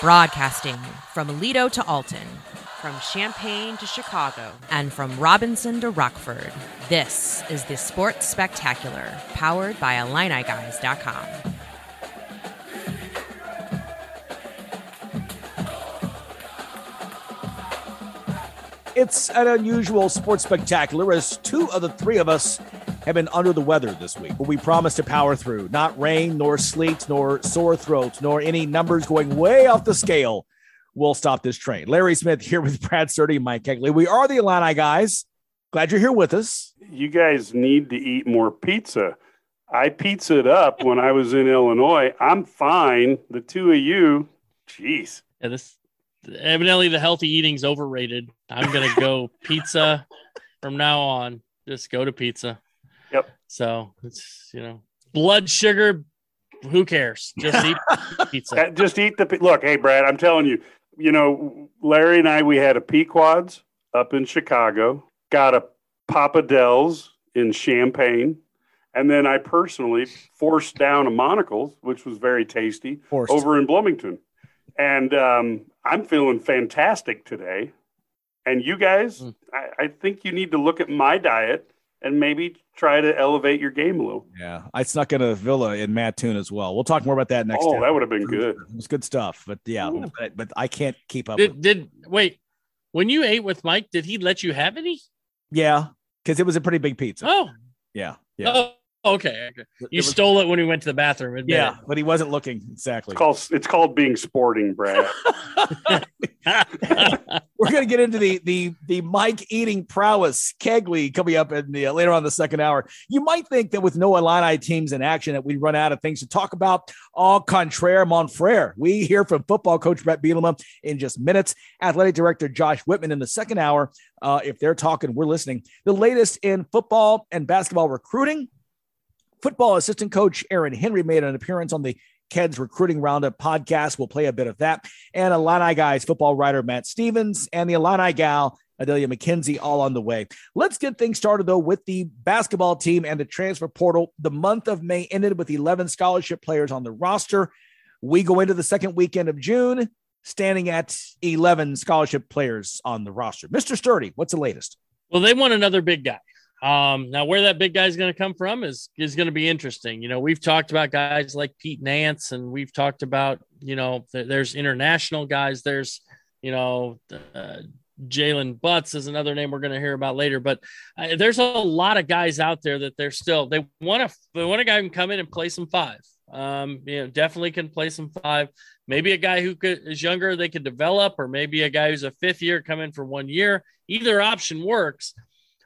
Broadcasting from Lido to Alton, from Champaign to Chicago, and from Robinson to Rockford. This is the Sports Spectacular, powered by IlliniGuys.com. It's an unusual sports spectacular as two of the three of us have been under the weather this week, but we promise to power through. Not rain, nor sleet, nor sore throats, nor any numbers going way off the scale will stop this train. Larry Smith here with Brad Sturdy and Mike Kegley. We are the Illini guys. Glad you're here with us. You guys need to eat more pizza. I pizzaed up when I was in Illinois. I'm fine. The two of you, jeez. Yeah, this evidently the healthy eating's overrated. I'm gonna go pizza from now on. Just go to pizza. Yep. So it's you know blood sugar. Who cares? Just eat pizza. Just eat the look. Hey, Brad, I'm telling you. You know, Larry and I, we had a Pequod's up in Chicago. Got a Papa Del's in Champaign. and then I personally forced down a Monical's, which was very tasty, Forced. over in Bloomington. And um, I'm feeling fantastic today. And you guys, Mm. I, I think you need to look at my diet and maybe try to elevate your game a little. Yeah, I snuck in a villa in Mattoon as well. We'll talk more about that next. oh, time. that would have been good. It was good stuff, but yeah, but, but I can't keep up. with Did did wait when you ate with Mike? Did he let you have any? Yeah, because it was a pretty big pizza. Oh, Yeah, yeah, oh, okay. okay. It You was- stole it when we went to the bathroom. admit yeah, but he wasn't looking exactly. It's called it's called being sporting, Brad. We're gonna get into the the the Mike eating prowess Kegley coming up in the uh, later on in the second hour. You might think that with no Illini teams in action that we'd run out of things to talk about. Au contraire, mon frere. We hear from football coach Bret Bielema in just minutes. Athletic director Josh Whitman in the second hour. Uh, if they're talking, we're listening. The latest in football and basketball recruiting. Football assistant coach Aaron Henry made an appearance on the Keds Recruiting Roundup podcast. We'll play a bit of that. And Illini guys, football writer Matt Stevens, and the Illini gal, Adelia McKenzie, all on the way. Let's get things started, though, with the basketball team and the transfer portal. The month of May ended with 11 scholarship players on the roster. We go into the second weekend of June, standing at 11 scholarship players on the roster. Mr. Sturdy, what's the latest? well, they want another big guy. Um, now where that big guy is going to come from is is going to be interesting. You know, we've talked about guys like Pete Nance, and we've talked about you know th- there's international guys. There's you know uh, Jalen Butts is another name we're going to hear about later. But uh, there's a lot of guys out there that they're still they want to they want a guy who can come in and play some five. Um, you know, definitely can play some five. Maybe a guy who could, is younger they could develop, or maybe a guy who's a fifth year come in for one year. Either option works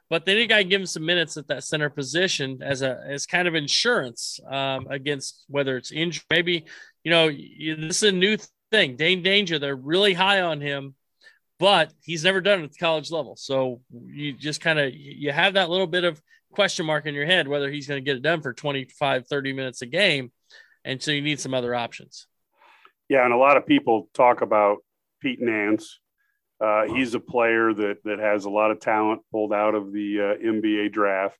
but they a guy to give him some minutes at that center position as a as kind of insurance um, against whether it's injury. Maybe you know this is a new thing. Dain Dainja, they're really high on him, but he's never done it at the college level. So you just kind of you have that little bit of question mark in your head whether he's going to get it done for 25 30 minutes a game and so you need some other options Yeah, and a lot of people talk about Pete Nance. Uh, he's a player that that has a lot of talent pulled out of the uh, NBA draft,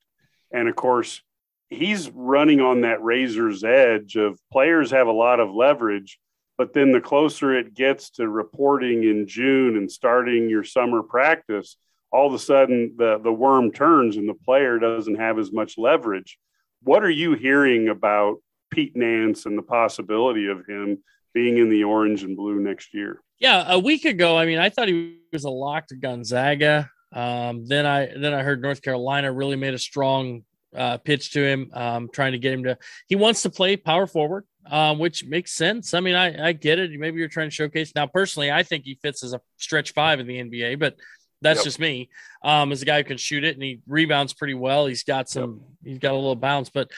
and of course, he's running on that razor's edge of players have a lot of leverage, but then the closer it gets to reporting in June and starting your summer practice, all of a sudden the the worm turns and the player doesn't have as much leverage. What are you hearing about Pete Nance and the possibility of him being in the orange and blue next year. Yeah, a week ago, I mean, I thought he was a lock to Gonzaga. Um, then I then I heard North Carolina really made a strong uh, pitch to him, um, trying to get him to. He wants to play power forward, um, which makes sense. I mean, I, I get it. Maybe you're trying to showcase. Now, personally, I think he fits as a stretch five in the NBA, but that's Yep. just me. Um, as a guy who can shoot it and he rebounds pretty well. He's got some. He's got a little bounce, but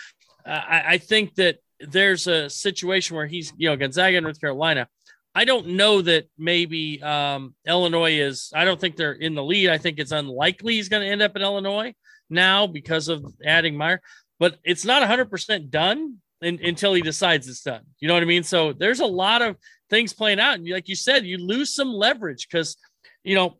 I, I think that there's a situation where he's, you know, Gonzaga and North Carolina. I don't know that maybe um, Illinois is. I don't think they're in the lead. I think it's unlikely he's going to end up in Illinois now because of adding Mayer. But it's not 100% done in, until he decides it's done. You know what I mean? So there's a lot of things playing out, and like you said, you lose some leverage because you know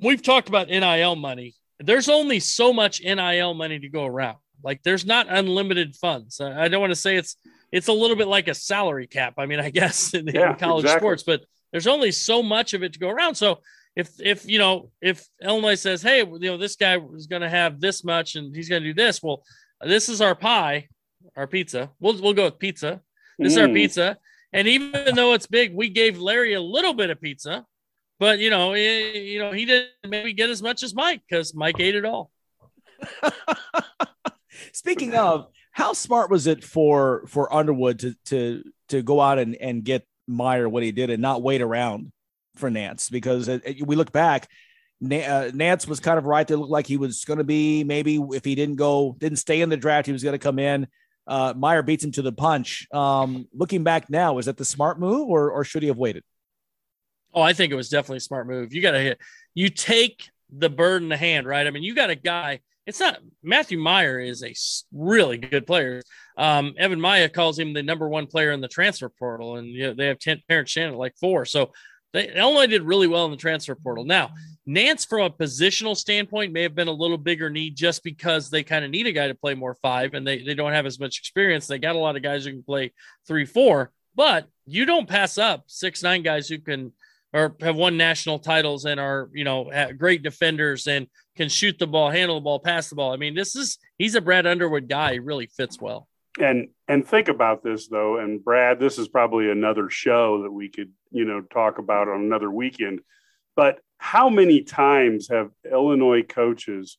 we've talked about NIL money. There's only so much NIL money to go around. Like there's not unlimited funds. I I don't want to say it's it's a little bit like a salary cap. I mean, I guess in, yeah, in college exactly. sports, but there's only so much of it to go around. So if if you know if Illinois says, hey, you know, this guy is going to have this much and he's going to do this, well, this is our pie, our pizza. We'll we'll go with pizza. This mm. is our mm. pizza. And even though it's big, we gave Larry a little bit of pizza, but you know, he, you know, he didn't maybe get as much as Mike because Mike ate it all. Speaking of, how smart was it for for Underwood to to to go out and and get Mayer what he did and not wait around for Nance? Because it, it, we look back, uh, Nance was kind of right. It looked like he was going to be maybe if he didn't go, didn't stay in the draft, he was going to come in. Uh, Mayer beats him to the punch. Um, looking back now, was that the smart move or or should he have waited? Oh, I think it was definitely a smart move. You got to hit. You take the bird in the hand, right? I mean, you got a guy it's not Matthew Mayer is a really good player. Um, Evan Miya calls him the number one player in the transfer portal, and you know, they have 10 parents Shannon like four. So they Illinois did really well in the transfer portal. Now, Nance, from a positional standpoint, may have been a little bigger need just because they kind of need a guy to play more five and they, they don't have as much experience. They got a lot of guys who can play three, four, but you don't pass up six, nine guys who can or have won national titles and are you know great defenders and can shoot the ball, handle the ball, pass the ball. I mean, this is he's a Brad Underwood guy. He really fits well. And and think about this though, and Brad, this is probably another show that we could you know talk about on another weekend. But how many times have Illinois coaches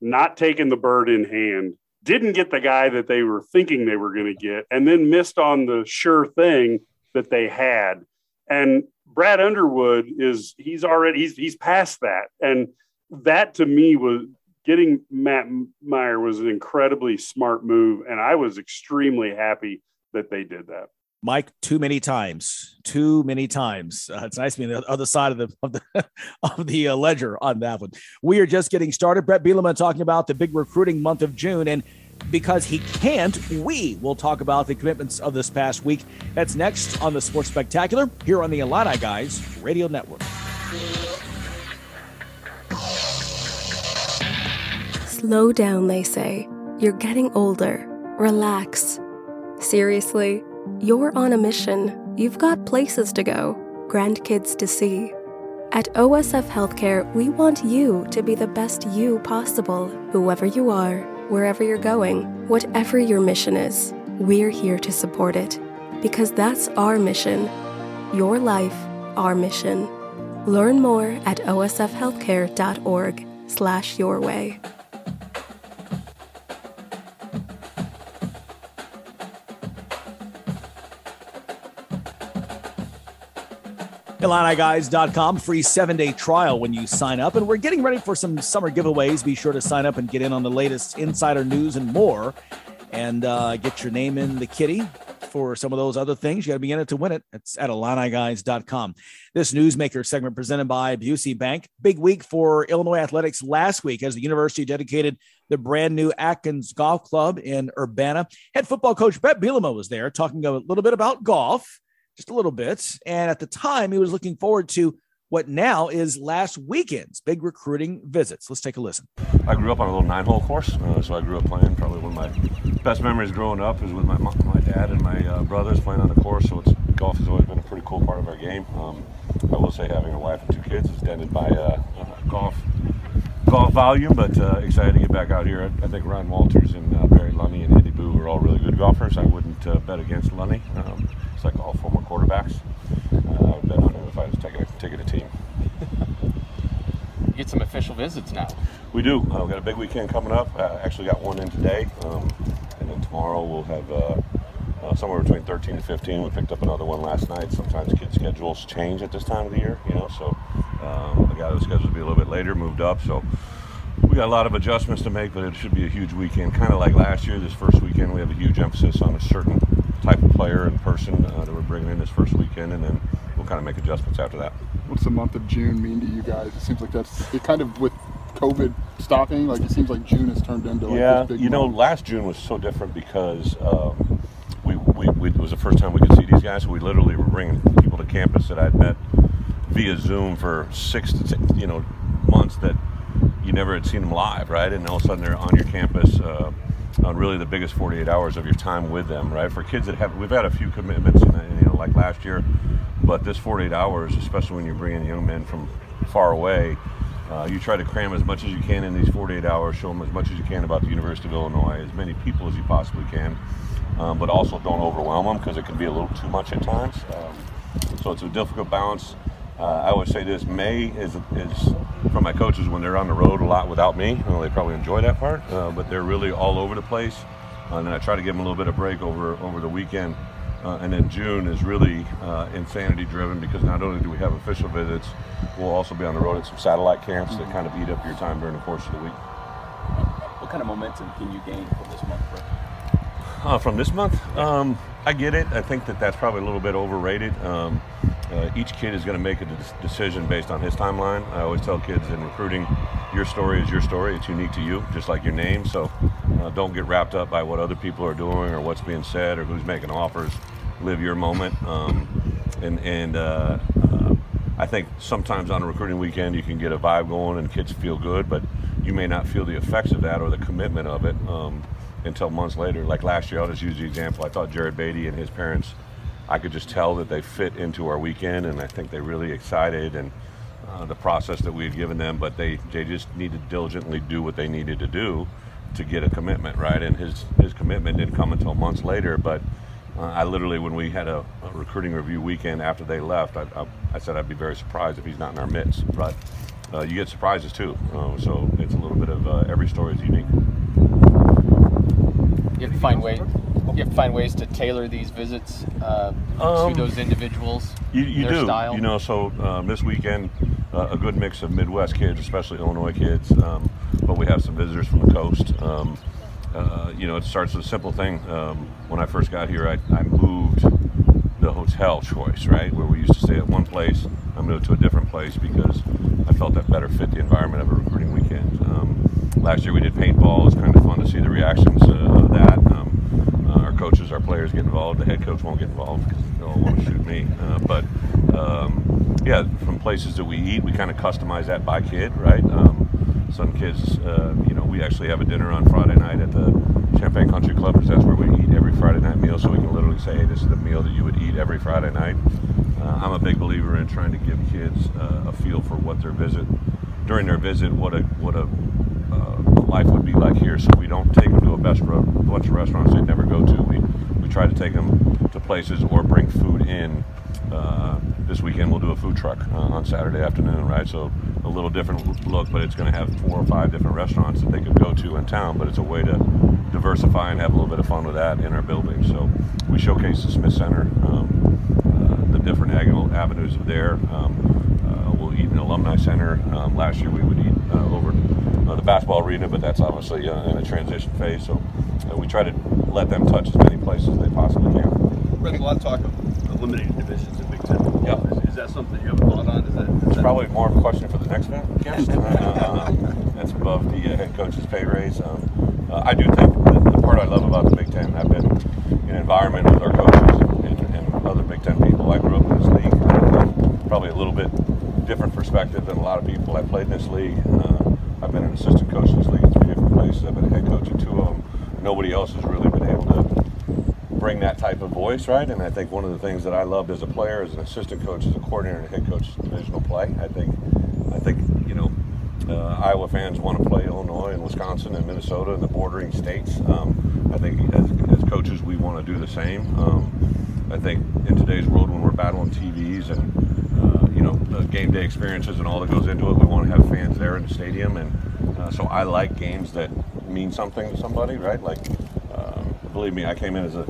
not taken the bird in hand, didn't get the guy that they were thinking they were going to get, and then missed on the sure thing that they had? And Brad Underwood is he's already he's he's past that, and that to me was getting Matt Mayer was an incredibly smart move, and I was extremely happy that they did that. Mike, too many times, too many times. Uh, it's nice to be on the other side of the of the of the uh, ledger on that one. We are just getting started. Bret Bielema talking about the big recruiting month of June, and because he can't, we will talk about the commitments of this past week. That's next on the Sports Spectacular here on the Illini Guys Radio Network. Slow down, they say. You're getting older. Relax. Seriously, you're on a mission. You've got places to go, grandkids to see. At OSF Healthcare, we want you to be the best you possible, whoever you are wherever you're going, whatever your mission is, we're here to support it. Because that's our mission. Your life, our mission. Learn more at osfhealthcare.org slash your way. IlliniGuys.com, free seven day trial when you sign up. And we're getting ready for some summer giveaways. Be sure to sign up and get in on the latest insider news and more and uh, get your name in the kitty for some of those other things. You got to be in it to win it. It's at IlliniGuys.com. This newsmaker segment presented by Busey Bank. Big week for Illinois athletics last week as the university dedicated the brand new Atkins Golf Club in Urbana. Head football coach Bret Bielema was there talking a little bit about golf just a little bit. And at the time, he was looking forward to what now is last weekend's big recruiting visits. Let's take a listen. I grew up on a little nine hole course, uh, so I grew up playing. Probably one of my best memories growing up is with my mom, my dad and my uh, brothers playing on the course. So it's golf has always been a pretty cool part of our game. Um, I will say having a wife and two kids is dented by uh, golf golf volume, but uh, excited to get back out here. I think Ryan Walters and uh, Barry Lunney and Andy Boo are all really good golfers. I wouldn't uh, bet against Lunney. Um, like all former quarterbacks. Uh, I would bet on him if I was taking a, taking a team. you get some official visits now. We do. Uh, we got a big weekend coming up. Uh, actually got one in today, um, and then tomorrow we'll have uh, uh, somewhere between 13 and 15. We picked up another one last night. Sometimes kids' schedules change at this time of the year, you know. So um, the guy who's scheduled to be a little bit later moved up. So we got a lot of adjustments to make, but it should be a huge weekend. Kind of like last year, this first weekend we have a huge emphasis on a certain type of player and person uh, that we're bringing in this first weekend, and then we'll kind of make adjustments after that. What's the month of June mean to you guys? It seems like that's it kind of with COVID stopping. Like it seems like June has turned into like yeah. you know, month. last June was so different because um, we, we, we, it was the first time we could see these guys. So we literally were bringing people to campus that I'd met via Zoom for six to you know months that you never had seen them live, right? And all of a sudden they're on your campus. Uh, on really the biggest 48 hours of your time with them, right? For kids that have, we've had a few commitments, in, you know, like last year, but this 48 hours, especially when you're bringing young men from far away, uh, you try to cram as much as you can in these 48 hours, show them as much as you can about the University of Illinois, as many people as you possibly can, um, but also don't overwhelm them because it can be a little too much at times. Um, so it's a difficult balance. Uh, I would say this May is, is from my coaches when they're on the road a lot without me. Well, they probably enjoy that part, uh, but they're really all over the place. Uh, and then I try to give them a little bit of break over over the weekend. Uh, and then June is really uh, insanity driven because not only do we have official visits, we'll also be on the road at some satellite camps mm-hmm. that kind of eat up your time during the course of the week. What kind of momentum can you gain from this month, uh, from this month? Um, I get it. I think that that's probably a little bit overrated. Um, uh, each kid is going to make a decision based on his timeline. I always tell kids in recruiting, your story is your story. It's unique to you, just like your name. So uh, don't get wrapped up by what other people are doing or what's being said or who's making offers. Live your moment. Um, and and uh, uh I think sometimes on a recruiting weekend you can get a vibe going and kids feel good, but you may not feel the effects of that or the commitment of it um, until months later. Like last year, I'll just use the example. I thought Jared Beatty and his parents – I could just tell that they fit into our weekend, and I think they're really excited and uh, the process that we had given them. But they they just needed to diligently do what they needed to do to get a commitment, right? And his his commitment didn't come until months later. But uh, I literally, when we had a, a, recruiting review weekend after they left, I, I, I, said I'd be very surprised if he's not in our midst. But uh, you get surprises too, uh, so it's a little bit of uh, every story is unique. You have to find ways you have to find ways to tailor these visits uh, um, to those individuals. You, you do. Style. You know, so um, this weekend, uh, a good mix of Midwest kids, especially Illinois kids, um, but we have some visitors from the coast. Um, uh, you know, it starts with a simple thing. Um, when I first got here, I, I moved the hotel choice, right? Where we used to stay at one place, I moved to a different place because I felt that better fit the environment of a recruiting weekend. Last year we did paintball. It was kind of fun to see the reactions uh, of that. Um, our coaches, our players get involved. The head coach won't get involved because they'll want to shoot me. Uh, but um, yeah, from places that we eat, we kind of customize that by kid, right? Um, some kids, uh, you know, we actually have a dinner on Friday night at the Champaign Country Club because that's where we eat every Friday night meal. So we can literally say, hey, this is the meal that you would eat every Friday night. Uh, I'm a big believer in trying to give kids uh, a feel for what their visit during their visit, what a what a life would be like here. So we don't take them to a best bunch of restaurants they'd never go to. We we try to take them to places or bring food in. Uh, this weekend we'll do a food truck uh, on Saturday afternoon, right? So a little different look, but it's going to have four or five different restaurants that they could go to in town. But it's a way to diversify and have a little bit of fun with that in our building. So we showcase the Smith Center, um, uh, the different avenues of there. Um, uh, we'll eat in the alumni center. Um, last year we would eat uh, over uh, the basketball arena, but that's obviously uh, in a transition phase. So uh, we try to let them touch as many places as they possibly can. There's a lot of talk of eliminating divisions in Big Ten. Yeah. Is, is, that something you have a thought on? Is that, is it's that... probably more of a question for the next guest. uh, that's above the uh, head coach's pay raise. Um, uh, I do think the part I love about the Big Ten, I've been in an environment with our coaches and, and other Big Ten people. I grew up in this league. probably a little bit different perspective than a lot of people. I played in this league. Uh, I've been an assistant coach in this league in three different places. I've been a head coach in two of them. Nobody else has really been able to bring that type of voice, right? And I think one of the things that I loved as a player, as an assistant coach, as a coordinator, and a head coach, divisional play. I think, I think you know, uh, Iowa fans want to play Illinois and Wisconsin and Minnesota and the bordering states. Um, I think as, as, coaches, we want to do the same. Um, I think in today's world, when we're battling TVs and game day experiences and all that goes into it. We want to have fans there in the stadium, and uh, so I like games that mean something to somebody, right? Like, um, believe me, I came in as a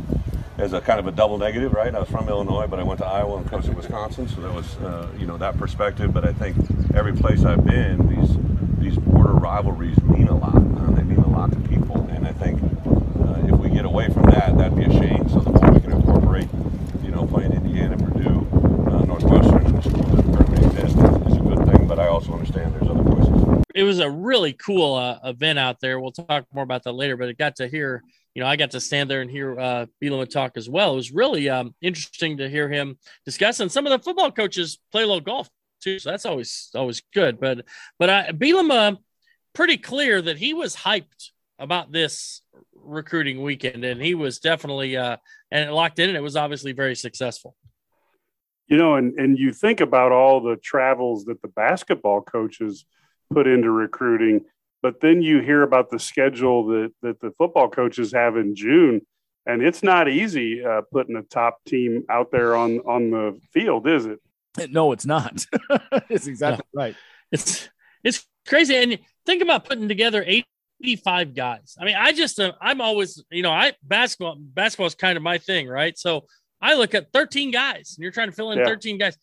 as a kind of a double negative, right? I was from Illinois, but I went to Iowa and coached at Wisconsin, so that was uh, you know that perspective. But I think every place I've been, these these border rivalries mean a lot. Uh, they mean a lot to people, and I think uh, if we get away from that, that'd be a shame. So the more we can incorporate, you know, playing Indiana, Purdue, uh, Northwestern, schools but I also understand there's other voices. It was a really cool uh, event out there. We'll talk more about that later, but it got to hear, you know, I got to stand there and hear uh, Bielema talk as well. It was really um, interesting to hear him discuss, and some of the football coaches play a little golf too, so that's always always good. But but uh, Bielema, pretty clear that he was hyped about this recruiting weekend, and he was definitely uh, and it locked in, and it was obviously very successful. You know, and and you think about all the travels that the basketball coaches put into recruiting, but then you hear about the schedule that that the football coaches have in June, and it's not easy uh, putting a top team out there on on the field, is it? No, it's not. it's exactly no. right. It's it's crazy, and think about putting together 85 guys. I mean, I just uh, I'm always you know I basketball basketball is kind of my thing, right? So I look at 13 guys, and you're trying to fill in yeah. 13 guys.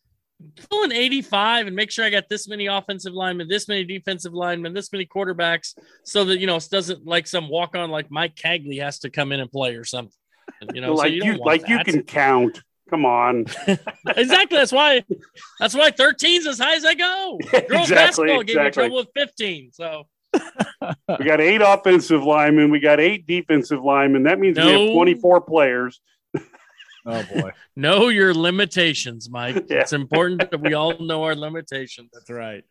Fill in 85 and make sure I got this many offensive linemen, this many defensive linemen, this many quarterbacks, so that you know it doesn't like some walk on like Mike Cagley has to come in and play or something. You know, like so you, you like that. you can count. Come on. exactly. That's why. That's why 13's as high as I go. Girls exactly, basketball exactly. gave me trouble with 15. So we got eight offensive linemen. We got eight defensive linemen. That means no. we have 24 players. Oh boy. know your limitations, Mike. Yeah. It's important that we all know our limitations. That's right.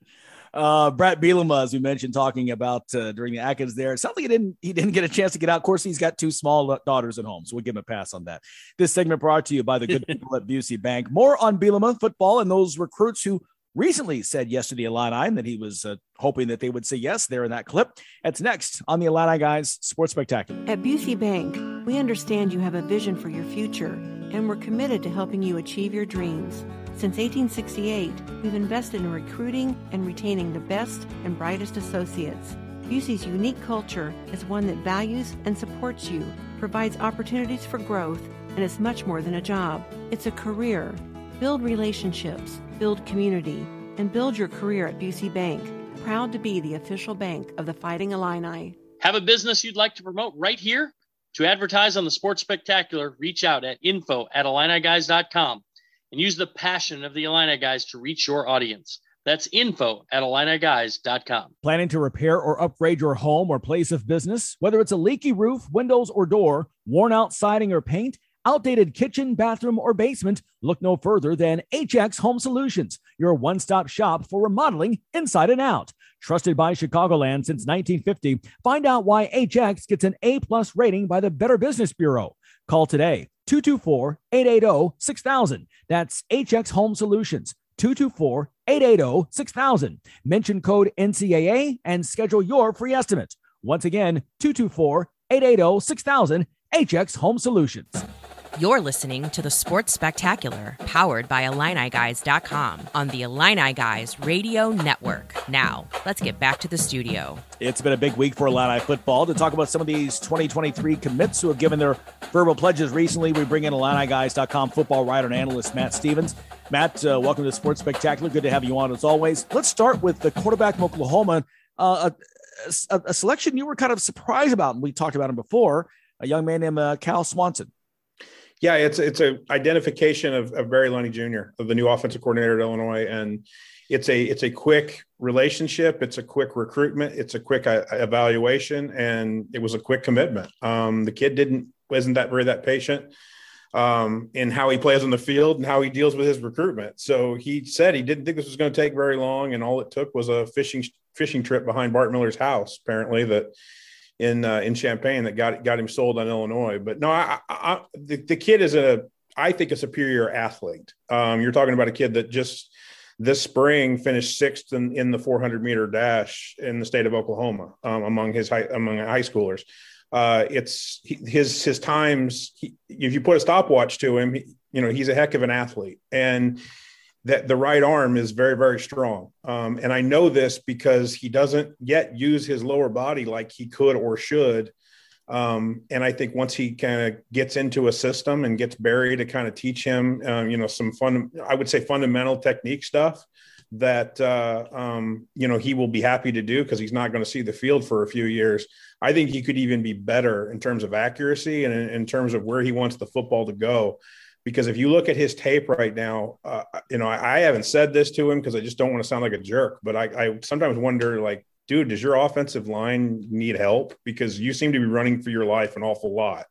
Uh, Bret Bielema, as we mentioned, talking about uh, during the Atkins there. It sounds like he didn't he didn't get a chance to get out. Of course, he's got two small daughters at home, so we'll give him a pass on that. This segment brought to you by the good people at Busey Bank. More on Bielema football and those recruits who recently said yes to the Illini and that he was uh, hoping that they would say yes there in that clip. That's next on the Illini Guys Sports Spectacular. At Busey Bank, we understand you have a vision for your future, and we're committed to helping you achieve your dreams. Since 1868, we've invested in recruiting and retaining the best and brightest associates. Busey's unique culture is one that values and supports you, provides opportunities for growth, and is much more than a job. It's a career. Build relationships, build community, and build your career at Busey Bank. Proud to be the official bank of the Fighting Illini. Have a business you'd like to promote right here? To advertise on the Sports Spectacular, reach out at info at IlliniGuys.com and use the passion of the Illini guys to reach your audience. That's info at IlliniGuys.com. Planning to repair or upgrade your home or place of business? Whether it's a leaky roof, windows, or door, worn out siding or paint, outdated kitchen, bathroom, or basement, look no further than HX Home Solutions, your one stop shop for remodeling inside and out. Trusted by Chicagoland since 1950, find out why HX gets an A plus rating by the Better Business Bureau. Call today 224 880 6000. That's HX Home Solutions 224 880 6000. Mention code NCAA and schedule your free estimate. Once again, 224 880 6000. HX Home Solutions. You're listening to the Sports Spectacular, powered by IlliniGuys.com on the Illini Guys Radio Network. Now, let's get back to the studio. It's been a big week for Illini football. To talk about some of these 2023 commits who have given their verbal pledges recently, we bring in IlliniGuys.com football writer and analyst Matt Stevens. Matt, uh, welcome to Sports Spectacular. Good to have you on as always. Let's start with the quarterback from Oklahoma, uh, a, a, a, selection you were kind of surprised about, and we talked about him before. A young man named uh, Cal Swanson. Yeah, it's it's a identification of, of Barry Lunney Jr., of the new offensive coordinator at Illinois, and it's a it's a quick relationship, it's a quick recruitment, it's a quick uh, evaluation, and it was a quick commitment. Um, the kid didn't wasn't that very that patient um, in how he plays on the field and how he deals with his recruitment. So he said he didn't think this was going to take very long, and all it took was a fishing fishing trip behind Bart Miller's house, apparently that in uh, in Champaign that got got him sold on Illinois. But no, I, I, the, the kid is a I think a superior athlete. Um, you're talking about a kid that just this spring finished sixth in, in the 400 meter dash in the state of Oklahoma um, among his high, among high schoolers. Uh, it's his his times. He, if you put a stopwatch to him, he, you know he's a heck of an athlete, and that the right arm is very very strong. Um, and i know this because he doesn't yet use his lower body like he could or should. Um, and i think once he kind of gets into a system and gets barry to kind of teach him um, you know some fun i would say fundamental technique stuff that uh, um, you know he will be happy to do because he's not going to see the field for a few years. I think he could even be better in terms of accuracy and in, in terms of where he wants the football to go because if you look at his tape right now, uh, you know, I, I, haven't said this to him because I just don't want to sound like a jerk, but I, I, sometimes wonder, like, dude, does your offensive line need help? Because you seem to be running for your life an awful lot.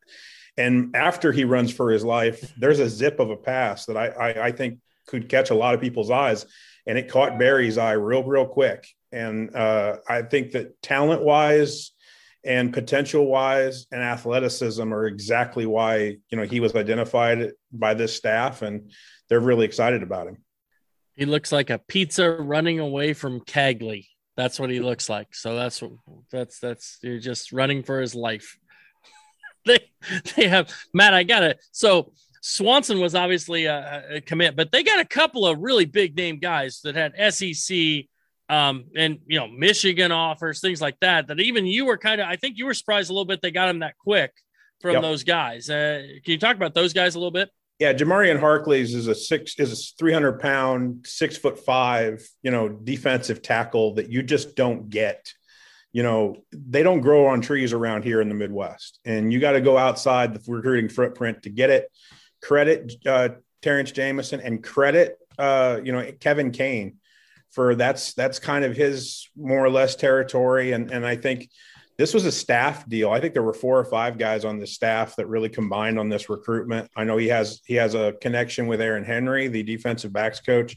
And after he runs for his life, there's a zip of a pass that I, I, I think could catch a lot of people's eyes. And it caught Barry's eye real, real quick. And uh, I think that talent wise, and potential wise and athleticism are exactly why you know he was identified by this staff and they're really excited about him he looks like a pizza running away from Cagley. That's what he looks like. So that's that's that's you're just running for his life. they they have Matt. I got it. So Swanson was obviously a, a, commit, but they got a couple of really big name guys that had SEC um, and you know Michigan offers things like that. That even you were kind of I think you were surprised a little bit they got him that quick from yep. those guys. Uh, can you talk about those guys a little bit? Yeah, Jamarian Harkless is a six is a 300 pound, six foot five, you know, defensive tackle that you just don't get. You know, they don't grow on trees around here in the Midwest, and you got to go outside the recruiting footprint to get it. Credit uh, Terrence Jamison and credit uh, you know Kevin Kane for that's that's kind of his more or less territory, and and I think this was a staff deal. I think there were four or five guys on the staff that really combined on this recruitment. I know he has he has a connection with Aaron Henry, the defensive backs coach.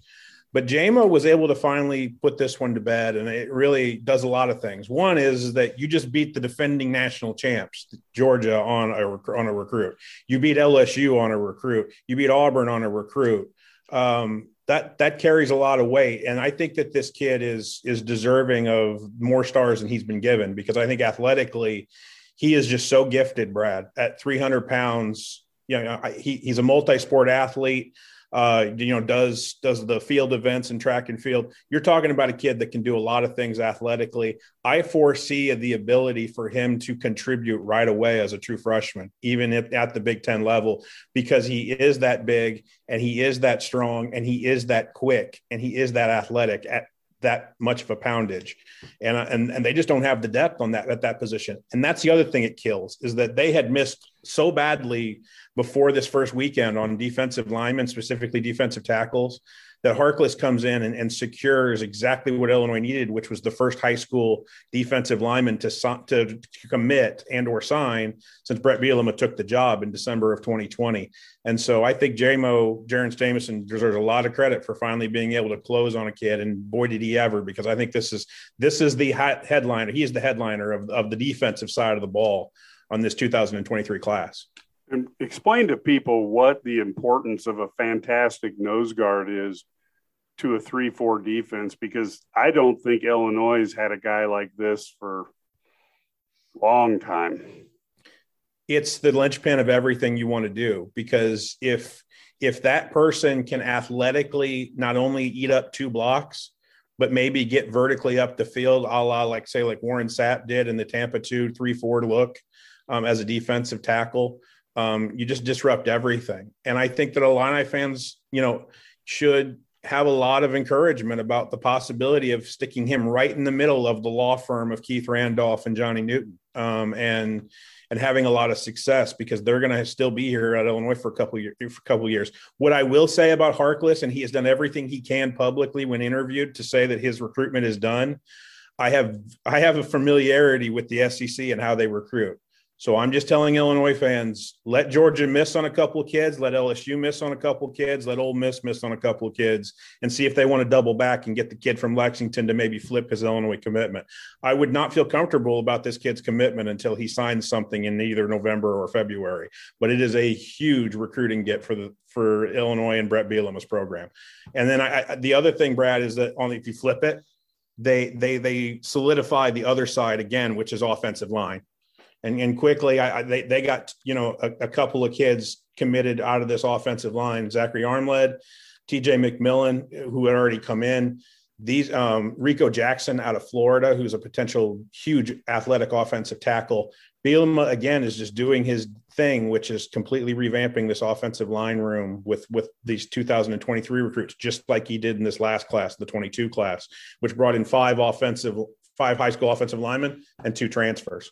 But JMO was able to finally put this one to bed, and it really does a lot of things. One is that you just beat the defending national champs, Georgia, on a on a recruit. You beat LSU on a recruit. You beat Auburn on a recruit. Um, that that carries a lot of weight. And i think that this kid is is deserving of more stars than he's been given because i think athletically he is just so gifted brad at 300 pounds. You know he, he's a multi-sport athlete uh, you know, does does the field events and track and field. You're talking about a kid that can do a lot of things athletically. I foresee the ability for him to contribute right away as a true freshman, even if at the Big Ten level, because he is that big and he is that strong and he is that quick and he is that athletic at that much of a poundage. And, uh, and and they just don't have the depth on that at that position. And that's the other thing it kills is that they had missed so badly before this first weekend on defensive linemen specifically defensive tackles that Harkless comes in and, and, secures exactly what Illinois needed, which was the first high school defensive lineman to, to, to commit and or sign since Bret Bielema took the job in December of 2020. And so I think JMO, Jaron Jamison deserves a lot of credit for finally being able to close on a kid. And boy, did he ever, because I think this is, this is the headliner. He is the headliner of, of the defensive side of the ball on this 2023 class. And explain to people what the importance of a fantastic nose guard is to a three four defense because I don't think Illinois has had a guy like this for a long time. It's the linchpin of everything you want to do because if if that person can athletically not only eat up two blocks, but maybe get vertically up the field, a la like say like Warren Sapp did in the Tampa two three four look um, as a defensive tackle. Um, you just disrupt everything, and I think that Illini fans, you know, should have a lot of encouragement about the possibility of sticking him right in the middle of the law firm of Keith Randolph and Johnny Newton, um, and and having a lot of success because they're going to still be here at Illinois for a couple years. For a couple years, what I will say about Harkless, and he has done everything he can publicly when interviewed to say that his recruitment is done. I have I have a familiarity with the SEC and how they recruit. So I'm just telling Illinois fans, let Georgia miss on a couple of kids, let LSU miss on a couple of kids, let Ole Miss miss on a couple of kids, and see if they want to double back and get the kid from Lexington to maybe flip his Illinois commitment. I would not feel comfortable about this kid's commitment until he signs something in either November or February. But it is a huge recruiting get for the for Illinois and Bret Bielema's program. And then I, I, the other thing, Brad, is that only if you flip it, they they they solidify the other side again, which is offensive line and, and quickly I, I, they, they got you know a, a, couple of kids committed out of this offensive line. Zachary armled tj mcmillan who had already come in. These um, rico jackson out of florida who's a potential huge athletic offensive tackle. Bielema again is just doing his thing, which is completely revamping this offensive line room with with these 2023 recruits, just like he did in this last class, the 22 class, which brought in five offensive, five high school offensive linemen and two transfers.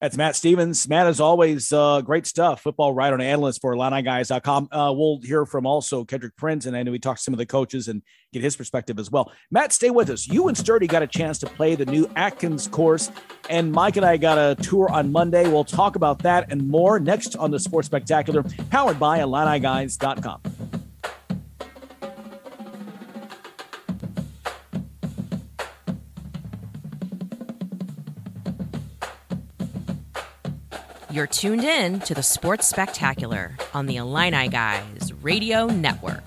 That's Matt Stevens. Matt, as always, uh, great stuff. Football writer and analyst for IlliniGuys.com. Uh, we'll hear from also Kendrick Prince, and I know we talked to some of the coaches and get his perspective as well. Matt, stay with us. You and Sturdy got a chance to play the new Atkins course, and Mike and I got a tour on Monday. We'll talk about that and more next on the Sports Spectacular, powered by IlliniGuys.com. You're tuned in to the Sports Spectacular on the Illini Guys Radio Network.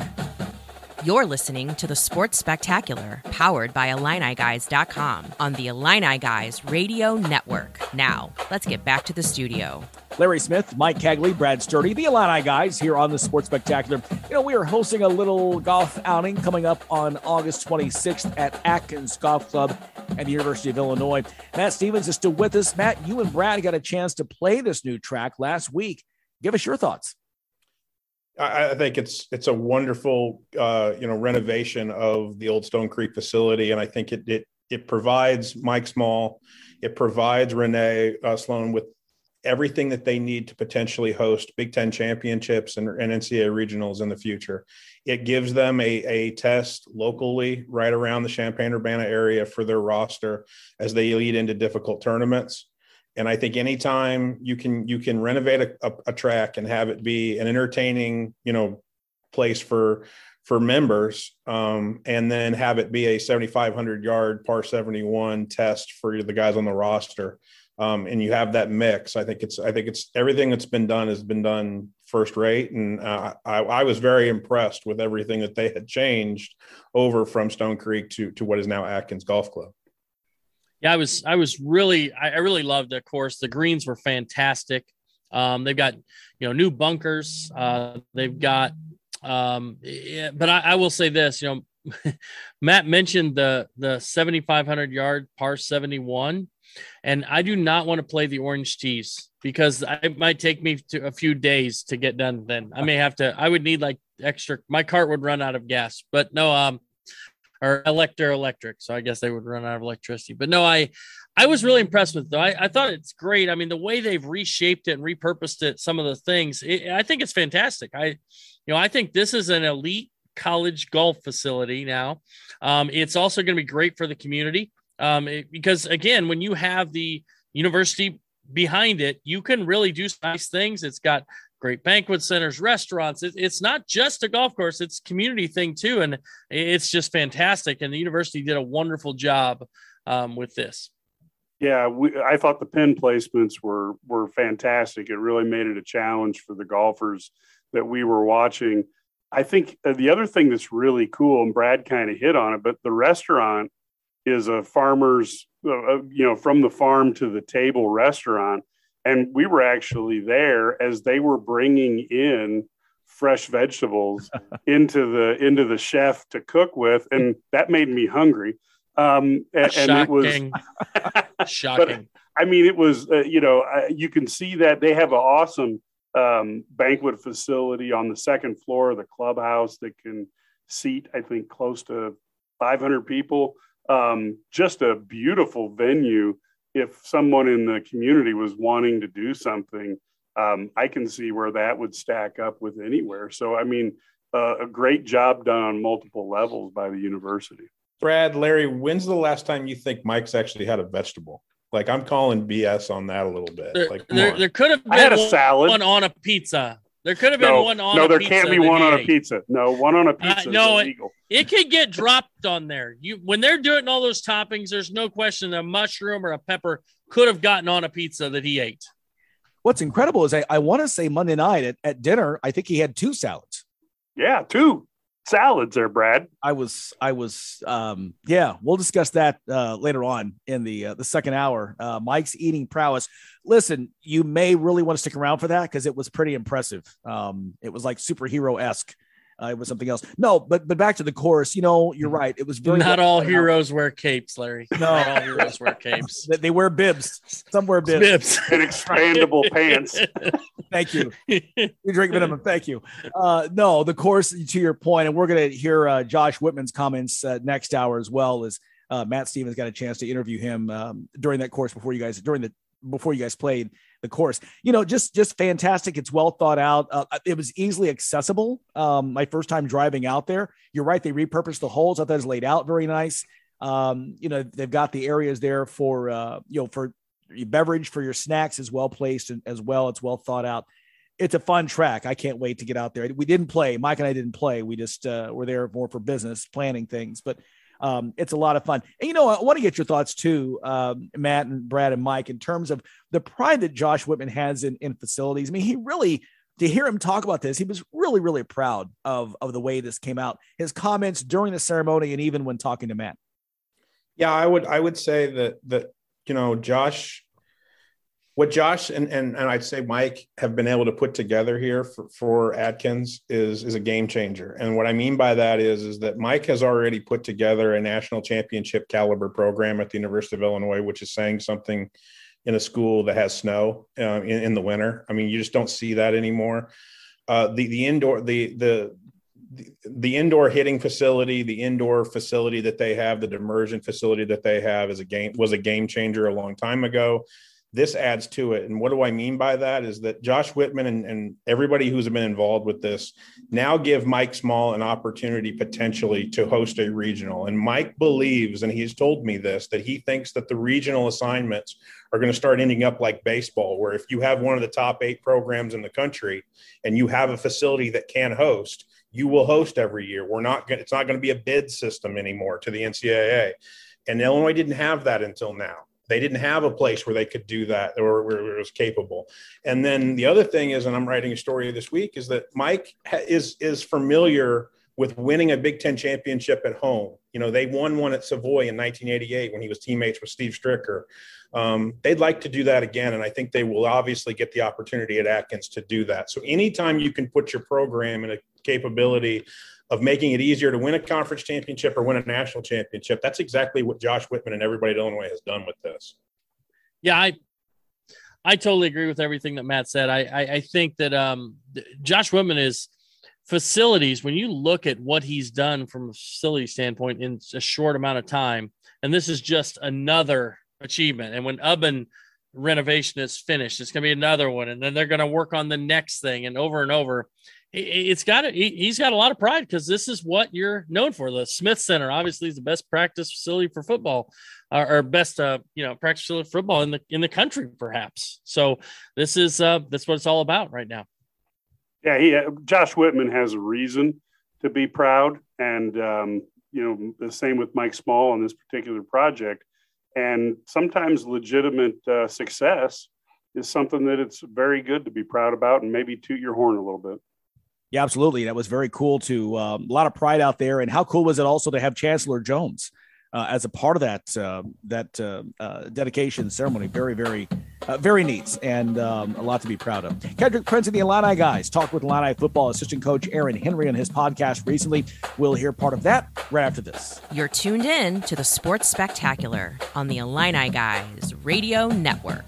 You're listening to the Sports Spectacular, powered by IlliniGuys.com on the Illini Guys Radio Network. Now, let's get back to the studio. Larry Smith, Mike Cagley, Brad Sturdy, the Illini guys here on the Sports Spectacular. You know, we are hosting a little golf outing coming up on August 26th at Atkins Golf Club at the University of Illinois. Matt Stevens is still with us. Matt, you and Brad got a chance to play this new track last week. Give us your thoughts. I, think it's it's a wonderful uh, you know renovation of the old Stone Creek facility, and I think it it it provides Mike Small, it provides Renee uh, Slone with everything that they need to potentially host Big Ten championships and, and NCAA regionals in the future. It gives them a, a test locally right around the Champaign Urbana area for their roster as they lead into difficult tournaments. And I think anytime you can you can renovate a, a, a track and have it be an entertaining, you know, place for for members, um, and then have it be a 7,500 yard par 71 test for the guys on the roster um, and you have that mix. I think it's I think it's everything that's been done has been done first rate, and uh, I, I, was very impressed with everything that they had changed over from Stone Creek to to what is now Atkins Golf Club. Yeah, I was I was really I, I really loved the course. The greens were fantastic. Um, they've got you know new bunkers. Uh, they've got um, yeah, but I, I will say this, you know, Matt mentioned the the 7500 yard par 71 and I do not want to play the orange tees because it might take me to a few days to get done. Then I may have to. I would need like extra. My cart would run out of gas. But no, um, or electro electric. So I guess they would run out of electricity. But no, I I was really impressed with it. Though. I, I thought it's great. I mean, the way they've reshaped it and repurposed it, some of the things, it, I think it's fantastic. I, you know, I think this is an elite college golf facility now. Um, it's also going to be great for the community um, it, because again, when you have the university behind it, you can really do nice things. It's got great banquet centers, restaurants. It, it's not just a golf course; it's community thing too, and it's just fantastic. And the university did a wonderful job um, with this. Yeah, we, I thought the pin placements were were fantastic. It really made it a challenge for the golfers that we were watching. I think uh, the other thing that's really cool, and Brad kind of hit on it, but the restaurant is a farmer's, uh, uh, you know, from the farm to the table restaurant. And we were actually there as they were bringing in fresh vegetables into the into the chef to cook with, and that made me hungry. Um, and, and it was shocking. I mean, it was uh, you know uh, you can see that they have an awesome um, banquet facility on the second floor of the clubhouse that can seat I think close to 500 people um, just a beautiful venue. If someone in the community was wanting to do something, um, I can see where that would stack up with anywhere. So, I mean, uh, a great job done on multiple levels by the university. Brad, Larry, when's the last time you think Mike's actually had a vegetable? Like I'm calling BS on that a little bit. There, like there, there, could have been I had a salad. one on a pizza. There could have been no, one on. No, there pizza can't be one on a pizza. No, one on a pizza. Uh, no, it, it could get dropped on there. You when they're doing all those toppings, there's no question a mushroom or a pepper could have gotten on a pizza that he ate. What's incredible is I, I want to say Monday night at, at dinner, I think he had two salads. Yeah, two salads there, Brad. I was, I was, um, yeah, we'll discuss that uh, later on in the uh, the second hour. Uh, Mike's eating prowess. Listen, you may really want to stick around for that because it was pretty impressive. Um, it was like superhero esque. Uh, it was something else. No, but but back to the course. You know, you're right. It was very not all heroes out. wear capes, Larry. No, not all heroes wear capes. they, they wear bibs. Some wear bibs. Bibs and expandable pants. Thank you. You drink minimum. Thank you. Uh, no, the course. To your point, and we're going to hear uh, Josh Whitman's comments uh, next hour as well as uh, Matt Stevens got a chance to interview him um, during that course before you guys during the before you guys played the course. You know, just just fantastic. It's well thought out. Uh, it was easily accessible. Um, my first time driving out there. You're right. They repurposed the holes. I thought it was laid out very nice. Um, you know, they've got the areas there for uh, you know for your beverage for your snacks is well placed and as well. It's well thought out. It's a fun track. I can't wait to get out there. We didn't play. Mike and I didn't play. We just uh, were there more for business planning things, but um, it's a lot of fun. And you know, I want to get your thoughts too, um, Matt and Brad and Mike, in terms of the pride that Josh Whitman has in, in facilities. I mean, he really to hear him talk about this, he was really, really proud of, of the way this came out. His comments during the ceremony and even when talking to Matt. Yeah, I would I would say that that you know Josh, what Josh and and, and I'd say Mike have been able to put together here for, for Atkins is is a game changer. And what I mean by that is is that Mike has already put together a national championship caliber program at the University of Illinois, which is saying something in a school that has snow uh, in, in, the winter. I mean, you just don't see that anymore. Uh, the the indoor the the the indoor hitting facility, the indoor facility that they have, the immersion facility that they have is a game was a game changer a long time ago this adds to it. And what do I mean by that is that Josh Whitman and, and, everybody who's been involved with this now give Mike Small an opportunity potentially to host a regional. And Mike believes, and he's told me this, that he thinks that the regional assignments are going to start ending up like baseball, where if you have one of the top eight programs in the country and you have a facility that can host, you will host every year. We're not going it's not going to be a bid system anymore to the NCAA. And Illinois didn't have that until now. They didn't have a place where they could do that or where it was capable. And then the other thing is, and I'm writing a story this week, is that Mike is is familiar with winning a Big Ten championship at home. You know, they won one at Savoy in 1988 when he was teammates with Steve Stricker. Um, they'd like to do that again, and I think they will obviously get the opportunity at Atkins to do that. So anytime you can put your program in a capability of making it easier to win a conference championship or win a national championship. That's exactly what Josh Whitman and everybody at Illinois has done with this. Yeah, I I totally agree with everything that Matt said. I I, I think that um, Josh Whitman is facilities. When you look at what he's done from a facility standpoint in a short amount of time, and this is just another achievement. And when Ubben renovation is finished, it's going to be another one, and then they're going to work on the next thing, and over and over it's got it. He's got a lot of pride because this is what you're known for. The Smith Center obviously is the best practice facility for football, or best uh, you know practice facility for football in the in the country, perhaps. So this is uh, that's what it's all about right now. Yeah, he uh, Josh Whitman has a reason to be proud, and um, you know the same with Mike Small on this particular project. And sometimes legitimate uh, success is something that it's very good to be proud about, and maybe toot your horn a little bit. Yeah, absolutely. That was very cool to um, a lot of pride out there. And how cool was it also to have Chancellor Jones uh, as a part of that uh, that uh, uh dedication ceremony? Very, very, uh, very neat, and um, a lot to be proud of. Kedrick Prince and the Illini guys talked with Illini football assistant coach Aaron Henry on his podcast recently. We'll hear part of that right after this. You're tuned in to the Sports Spectacular on the Illini Guys Radio Network.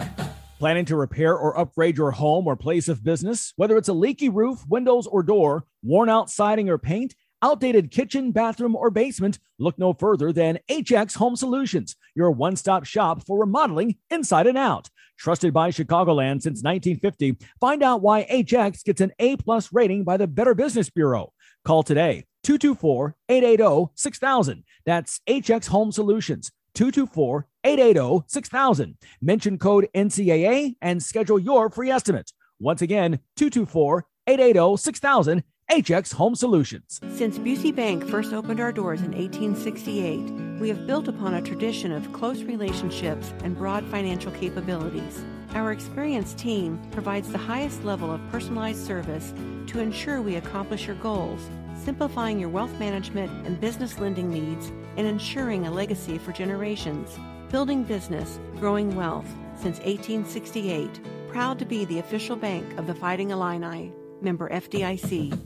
Planning to repair or upgrade your home or place of business? Whether it's a leaky roof, windows, or door, worn out siding or paint, outdated kitchen, bathroom, or basement, look no further than HX Home Solutions, your one stop shop for remodeling inside and out. Trusted by Chicagoland since 1950, find out why HX gets an A plus rating by the Better Business Bureau. Call today 224 880 6000. That's HX Home Solutions 224 880 6000. Mention code NCAA and schedule your free estimate. Once again, 224 880 6000. HX Home Solutions. Since Busey Bank first opened our doors in 1868, we have built upon a tradition of close relationships and broad financial capabilities. Our experienced team provides the highest level of personalized service to ensure we accomplish your goals simplifying your wealth management and business lending needs, and ensuring a legacy for generations. Building business, growing wealth since 1868. Proud to be the official bank of the Fighting Illini. Member FDIC.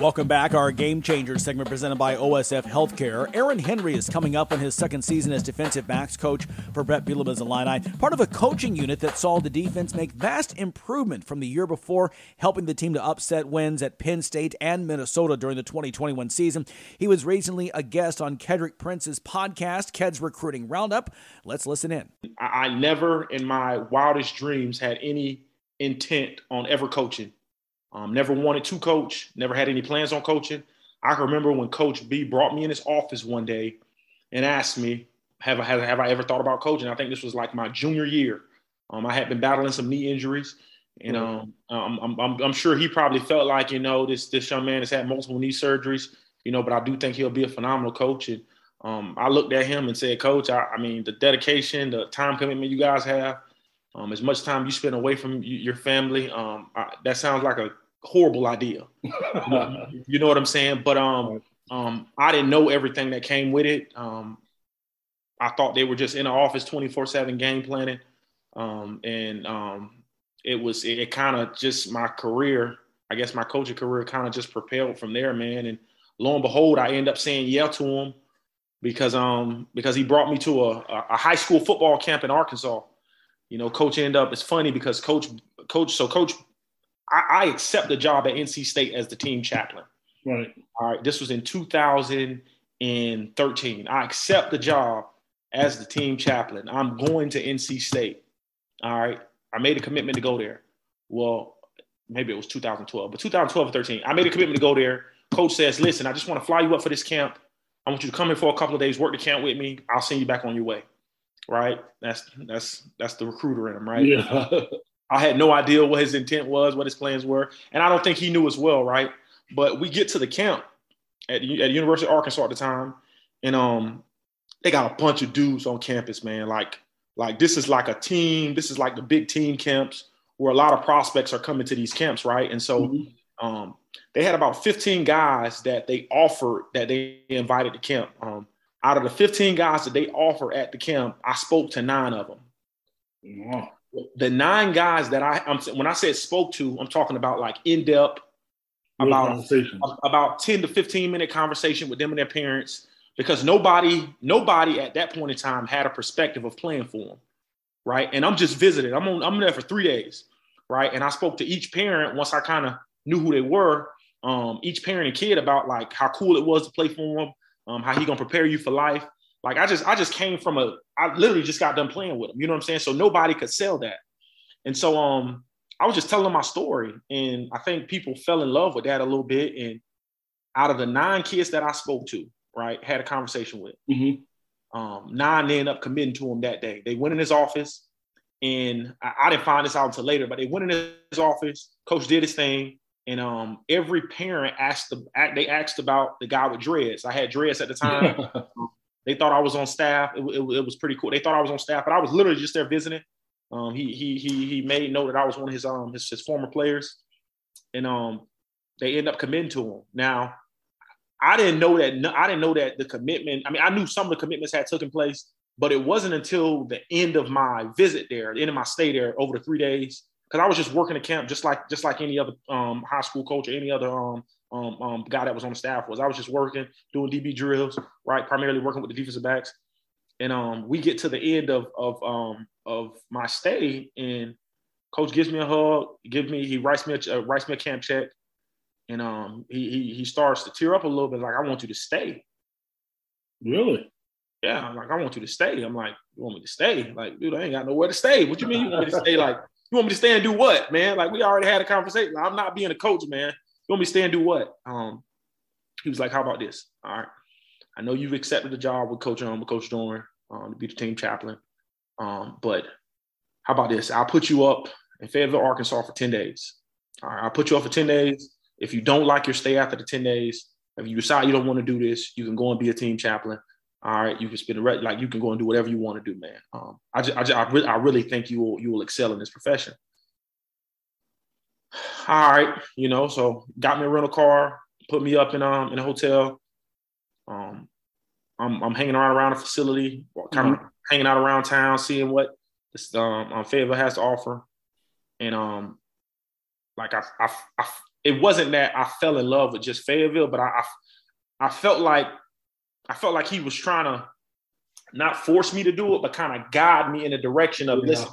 Welcome back. Our Game Changer segment presented by OSF Healthcare. Aaron Henry is coming up on his second season as defensive backs coach for Bret Bielema's Illini, part of a coaching unit that saw the defense make vast improvement from the year before, helping the team to upset wins at Penn State and Minnesota during the 2021 season. He was recently a guest on Kedrick Prince's podcast, Ked's Recruiting Roundup. Let's listen in. I never in my wildest dreams had any intent on ever coaching. Um, never wanted to coach, never had any plans on coaching. I can remember when Coach B brought me in his office one day and asked me, have I, have, have I ever thought about coaching? I think this was like my junior year. Um, I had been battling some knee injuries, and um, I'm, I'm, I'm sure he probably felt like you know this this young man has had multiple knee surgeries, you know, but I do think he'll be a phenomenal coach. And um, I looked at him and said, Coach, I, I, mean, the dedication, the time commitment you guys have, um, as much time you spend away from your family, um, I, that sounds like a horrible idea. you know what I'm saying? But um, um, I didn't know everything that came with it. Um, I thought they were just in the office 24 seven game planning. Um, and um, it was, it, it kind of just my career, I guess my coaching career kind of just propelled from there, man. And lo and behold, I end up saying yeah to him because, um, because he brought me to a, a high school football camp in Arkansas. You know, coach ended up, it's funny because coach, coach, so coach, I, I accept the job at NC State as the team chaplain. Right. All right. This was in 2013. I accept the job as the team chaplain. I'm going to NC State. All right. I made a commitment to go there. Well, maybe it was 2012, but 2012 or 13. I made a commitment to go there. Coach says, listen, I just want to fly you up for this camp. I want you to come in for a couple of days, work the camp with me. I'll send you back on your way. Right. That's that's that's the recruiter in him, right? Yeah. I had no idea what his intent was, what his plans were. And I don't think he knew as well, right? But we get to the camp at, at University of Arkansas at the time, and um, they got a bunch of dudes on campus, man. Like, like this is like a team. This is like the big team camps where a lot of prospects are coming to these camps, right? And so, mm-hmm. um, they had about 15 guys that they offered that they invited to camp. Um, out of the 15 guys that they offer at the camp, I spoke to nine of them. Wow. The nine guys that I, I'm, when I said spoke to, I'm talking about like in depth, about about 10 to 15 minute conversation with them and their parents because nobody nobody at that point in time had a perspective of playing for them right? And i'm just visiting i'm on i'm there for three days right? And i spoke to each parent once i kind of knew who they were um, each parent and kid about like how cool it was to play for them um, how he gonna prepare you for life like i just i just came from a i literally just got done playing with him you know what i'm saying so nobody could sell that and so um I was just telling my story, and I think people fell in love with that a little bit. And out of the nine kids that I spoke to, right, had a conversation with, mm-hmm. um, nine ended up committing to him that day. They went in his office, and I, I, didn't find this out until later, but they went in his office. Coach did his thing, and um, every parent asked the they asked about the guy with dreads. I had dreads at the time. they thought I was on staff. It, it, it was pretty cool. They thought I was on staff, but I was literally just there visiting. Um, he he he he made note that I was one of his um his, his former players, and um they end up committing to him. Now, I didn't know that I didn't know that the commitment. I mean, I knew some of the commitments had taken place, but it wasn't until the end of my visit there, the end of my stay there over the three days, because I was just working the camp just like just like any other um, high school coach or any other um, um, um, guy that was on the staff was. I was just working, doing DB drills, right, primarily working with the defensive backs and um, we get to the end of of um, of my stay, and coach gives me a hug, give me he writes me a uh, writes me a camp check, and um, he, he he starts to tear up a little bit, like I want you to stay. Really? Yeah, I'm like I want you to stay. I'm like, you want me to stay? Like, dude, I ain't got nowhere to stay. What you mean you want me to stay? Like, you want me to stay and do what, man? Like, we already had a conversation. I'm not being a coach, man. You want me to stay and do what? Um, he was like, how about this? All right. I know you've accepted the job with Coach um, with Coach Doeren um, to be the team chaplain. Um, but how about this? I'll put you up in Fayetteville, Arkansas for 10 days. All right, I'll put you up for 10 days. If you don't like your stay after the 10 days, if you decide you don't want to do this, you can go and be a team chaplain. All right, you can spend the rest, like you can go and do whatever you want to do, man. Um, I just, I, just, I, really, I really think you will, you will excel in this profession. All right, you know, so got me a rental car, put me up in um in a hotel. Um, I'm, I'm hanging around around the facility, kind mm-hmm. of hanging out around town, seeing what this um, um Fayetteville has to offer, and um, like I, I, I, it wasn't that I fell in love with just Fayetteville, but I, I, I felt like I felt like he was trying to not force me to do it, but kind of guide me in the direction of yeah. listen.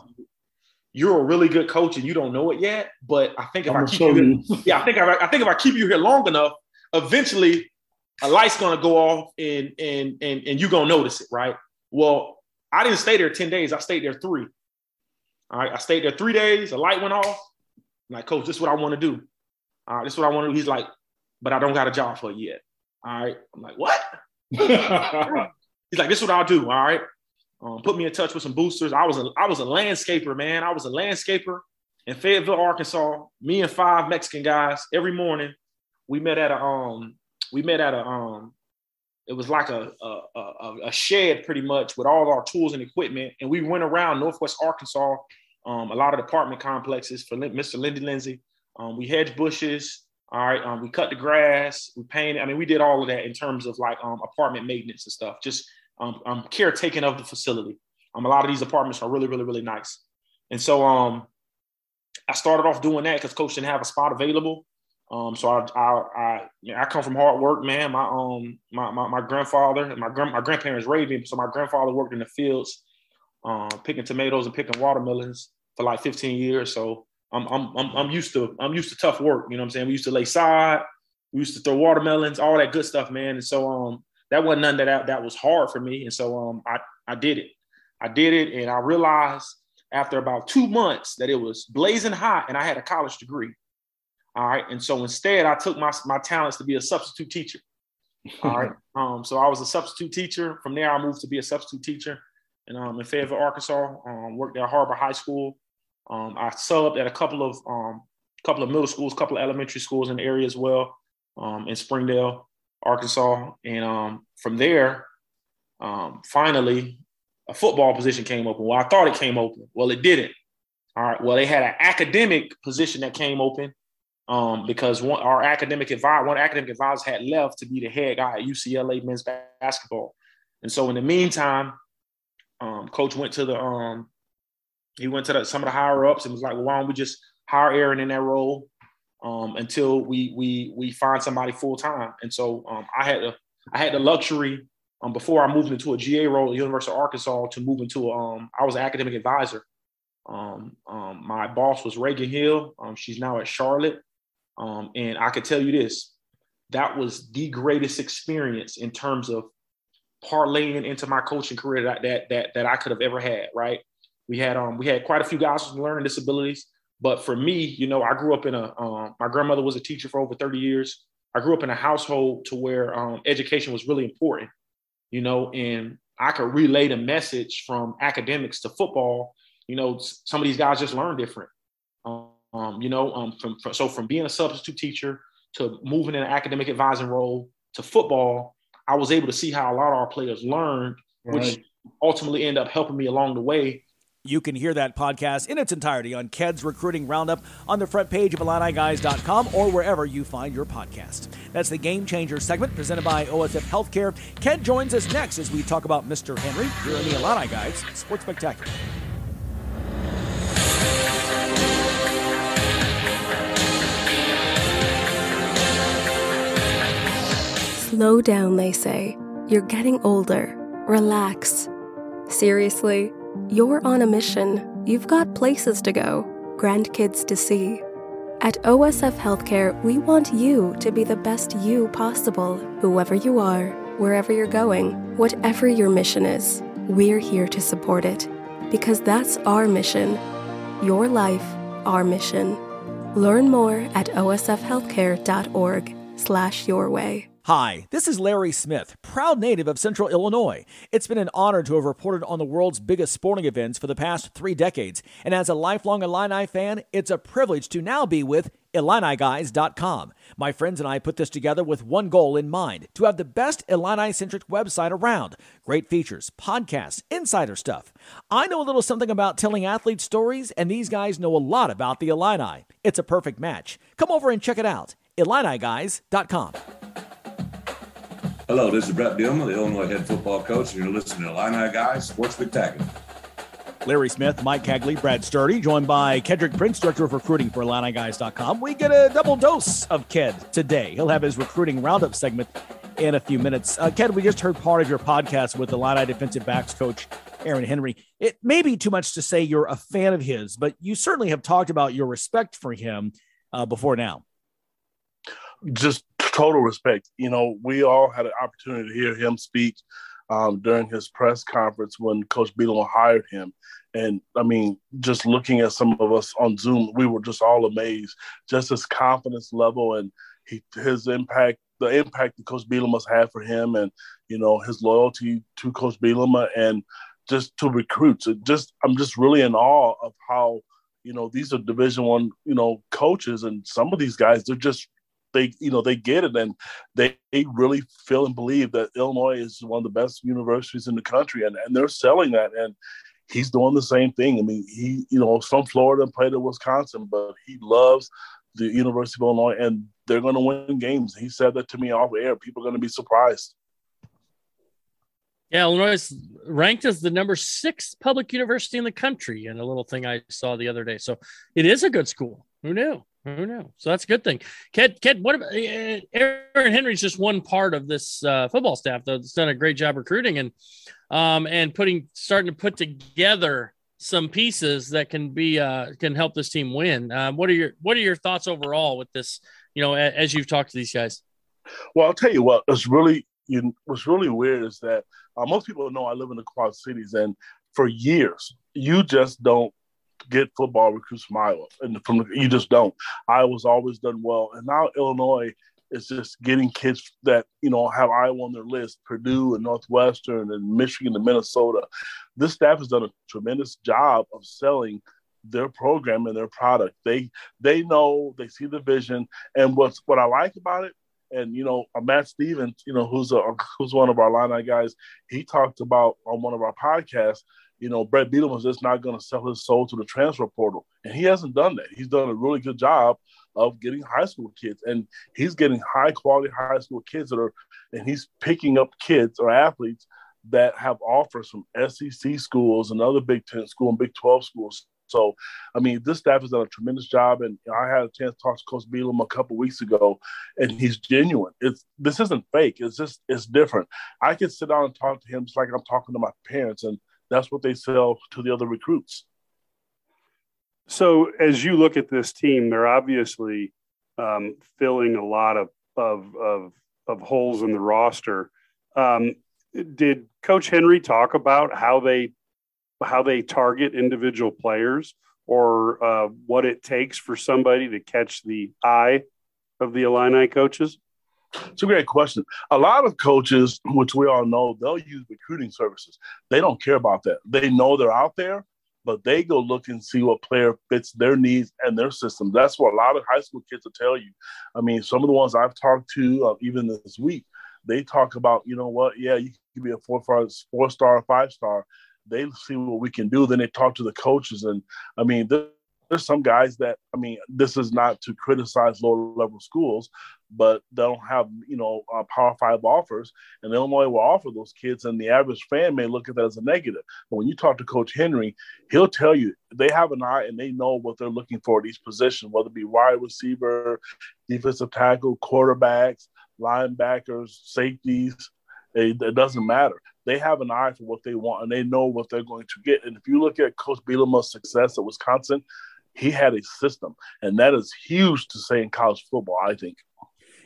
You're a really good coach and you don't know it yet, but I think if I'm i keep you, here, yeah, I think I, I think if I keep you here long enough, eventually a light's gonna go off and and and and you gonna notice it, right? Well, I didn't stay there 10 days, I stayed there three. All right, I stayed there three days, a light went off. I'm like, coach, this is what I want to do. All right, this is what I want to do. He's like, but I don't got a job for you yet. All right. I'm like, what? He's like, this is what I'll do. All right. Um, put me in touch with some boosters. I was a I was a landscaper, man. I was a landscaper in Fayetteville, Arkansas. Me and five Mexican guys every morning. We met at a um we met at a um it was like a a, a, a shed pretty much with all of our tools and equipment, and we went around Northwest Arkansas, um, a lot of apartment complexes for Mr. Lindy Lindsay. Um, we hedged bushes. All right, um, we cut the grass. We painted. I mean, we did all of that in terms of like um, apartment maintenance and stuff. Just um, um, caretaking of the facility. Um, a lot of these apartments are really, really, really nice. And so um, I started off doing that because coach didn't have a spot available. Um, so I, I, I, I come from hard work, man. My, um, my, my, my grandfather, my grand, my grandparents raised me. So my grandfather worked in the fields, uh, picking tomatoes and picking watermelons for like 15 years. So I'm, I'm, I'm, I'm used to, I'm used to tough work. You know what I'm saying? We used to lay side, we used to throw watermelons, all that good stuff, man. And so, um, that wasn't none that, that that was hard for me. And so, um, I, I did it. I did it, and I realized after about two months that it was blazing hot, and I had a college degree. All right. And so instead, I took my, my talents to be a substitute teacher. All right. Um, so I was a substitute teacher. From there, I moved to be a substitute teacher and um, in Fayetteville, Arkansas. Um, worked at Har-Ber High School. Um, I subbed at a couple of um, couple of middle schools, a couple of elementary schools in the area as well, um, in Springdale, Arkansas. And um, from there, um, finally, a football position came open. Well, I thought it came open. Well, it didn't. All right. Well, they had an academic position that came open um, because one our academic advisor, one academic advisor had left to be the head guy at UCLA men's basketball. And so in the meantime, um, coach went to the um, he went to the, some of the higher ups and was like, well, why don't we just hire Aaron in that role um, until we we we find somebody full time? And so um, I had the I had the luxury um, before I moved into a GA role at the University of Arkansas to move into um, I was an academic advisor. Um, um, my boss was Reagan Hill. Um, she's now at Charlotte. And I could tell you this that was the greatest experience in terms of parlaying into my coaching career that that that, that I could have ever had, right? We had um we had quite a few guys with learning disabilities, but for me, you know, I grew up in a um, my grandmother was a teacher for over 30 years. I grew up in a household to where um, education was really important, you know, and I could relay the message from academics to football. You know, some of these guys just learn different. Um, you know, um, from, from, so from being a substitute teacher to moving in an academic advising role to football, I was able to see how a lot of our players learned, right. which ultimately ended up helping me along the way. You can hear that podcast in its entirety on KED's Recruiting Roundup on the front page of IlliniGuys.com or wherever you find your podcast. That's the Game Changer segment presented by OSF Healthcare. KED joins us next as we talk about Mr. Henry here in the Illini Guys Sports Spectacular. Slow down, they say. You're getting older. Relax. Seriously, you're on a mission. You've got places to go, grandkids to see. At OSF Healthcare, we want you to be the best you possible, whoever you are, wherever you're going, whatever your mission is. We're here to support it because that's our mission. Your life, our mission. Learn more at osfhealthcare.org slash your way. Hi, this is Larry Smith, proud native of Central Illinois. It's been an honor to have reported on the world's biggest sporting events for the past three decades, and as a lifelong Illini fan, it's a privilege to now be with IlliniGuys.com. My friends and I put this together with one goal in mind to have the best Illini centric website around. Great features, podcasts, insider stuff. I know a little something about telling athlete stories, and these guys know a lot about the Illini. It's a perfect match. Come over and check it out. IlliniGuys.com. Hello, this is Bret Bielema, the Illinois head football coach, and you're listening to Illini Guys Sports Spectacular. Larry Smith, Mike Cagley, Brad Sturdy, joined by Kedrick Prince, Director of Recruiting for IlliniGuys.com. We get a double dose of Ked today. He'll have his recruiting roundup segment in a few minutes. Uh, Ked, we just heard part of your podcast with Illini defensive backs coach Aaron Henry. It may be too much to say you're a fan of his, but you certainly have talked about your respect for him uh, before now. Just total respect. You know, we all had an opportunity to hear him speak um, during his press conference when Coach Bielema hired him. And I mean, just looking at some of us on Zoom, we were just all amazed. Just his confidence level and he, his impact, the impact that Coach Bielema's had for him, and you know his loyalty to Coach Bielema, and just to recruits. It just I'm just really in awe of how you know these are Division One you know coaches, and some of these guys they're just they you know they get it and they, they really feel and believe that Illinois is one of the best universities in the country, and and they're selling that and. He's doing the same thing. I mean, he, you know, from Florida and played at Wisconsin, but he loves the University of Illinois, and they're going to win games. He said that to me off air. People are going to be surprised. Yeah, Illinois is ranked as the number six public university in the country in a little thing I saw the other day. So it is a good school. Who knew? Who knows? So that's a good thing. Ked, Ked, what about uh, Aaron Henry's just one part of this uh, football staff though that's done a great job recruiting and um, and putting starting to put together some pieces that can be uh, can help this team win. Um, what are your what are your thoughts overall with this? You know, as you've talked to these guys. Well, I'll tell you what. It's really you, what's really weird is that uh, most people know I live in the Quad Cities, and for years you just don't get football recruits from Iowa, and from you just don't. Iowa's always done well, and now Illinois is just getting kids that you know have Iowa on their list, Purdue and Northwestern and Michigan and Minnesota. This staff has done a tremendous job of selling their program and their product. They they know they see the vision, and what's what I like about it and you know uh, Matt Stevens, you know who's a who's one of our line guys, he talked about on one of our podcasts. You know, Bret Bielema was just not going to sell his soul to the transfer portal, and he hasn't done that. He's done a really good job of getting high school kids, and he's getting high quality high school kids that are, and he's picking up kids or athletes that have offers from SEC schools and other Big Ten school and Big Twelve schools. So, I mean, this staff has done a tremendous job, and I had a chance to talk to Coach Bielema a couple weeks ago, and he's genuine. It's this isn't fake. It's just it's different. I can sit down and talk to him just like I'm talking to my parents, and that's what they sell to the other recruits. So, as you look at this team, they're obviously um, filling a lot of, of of of holes in the roster. Um, did Coach Henry talk about how they how they target individual players or uh, what it takes for somebody to catch the eye of the Illini coaches? It's a great question. A lot of coaches, which we all know, they'll use recruiting services. They don't care about that. They know they're out there, but they go look and see what player fits their needs and their system. That's what a lot of high school kids will tell you. I mean, some of the ones I've talked to, uh, even this week, they talk about, you know what, yeah, you can be a four star, five star, they see what we can do. Then they talk to the coaches, and I mean, there's some guys that I mean, this is not to criticize lower level schools, but they don't have you know uh, Power Five offers, and Illinois will offer those kids, and the average fan may look at that as a negative. But when you talk to Coach Henry, he'll tell you they have an eye and they know what they're looking for at each position, whether it be wide receiver, defensive tackle, quarterbacks, linebackers, safeties. It, it doesn't matter they have an eye for what they want and they know what they're going to get. And if you look at Coach Bielema's success at Wisconsin, he had a system, and that is huge to say in college football. I think.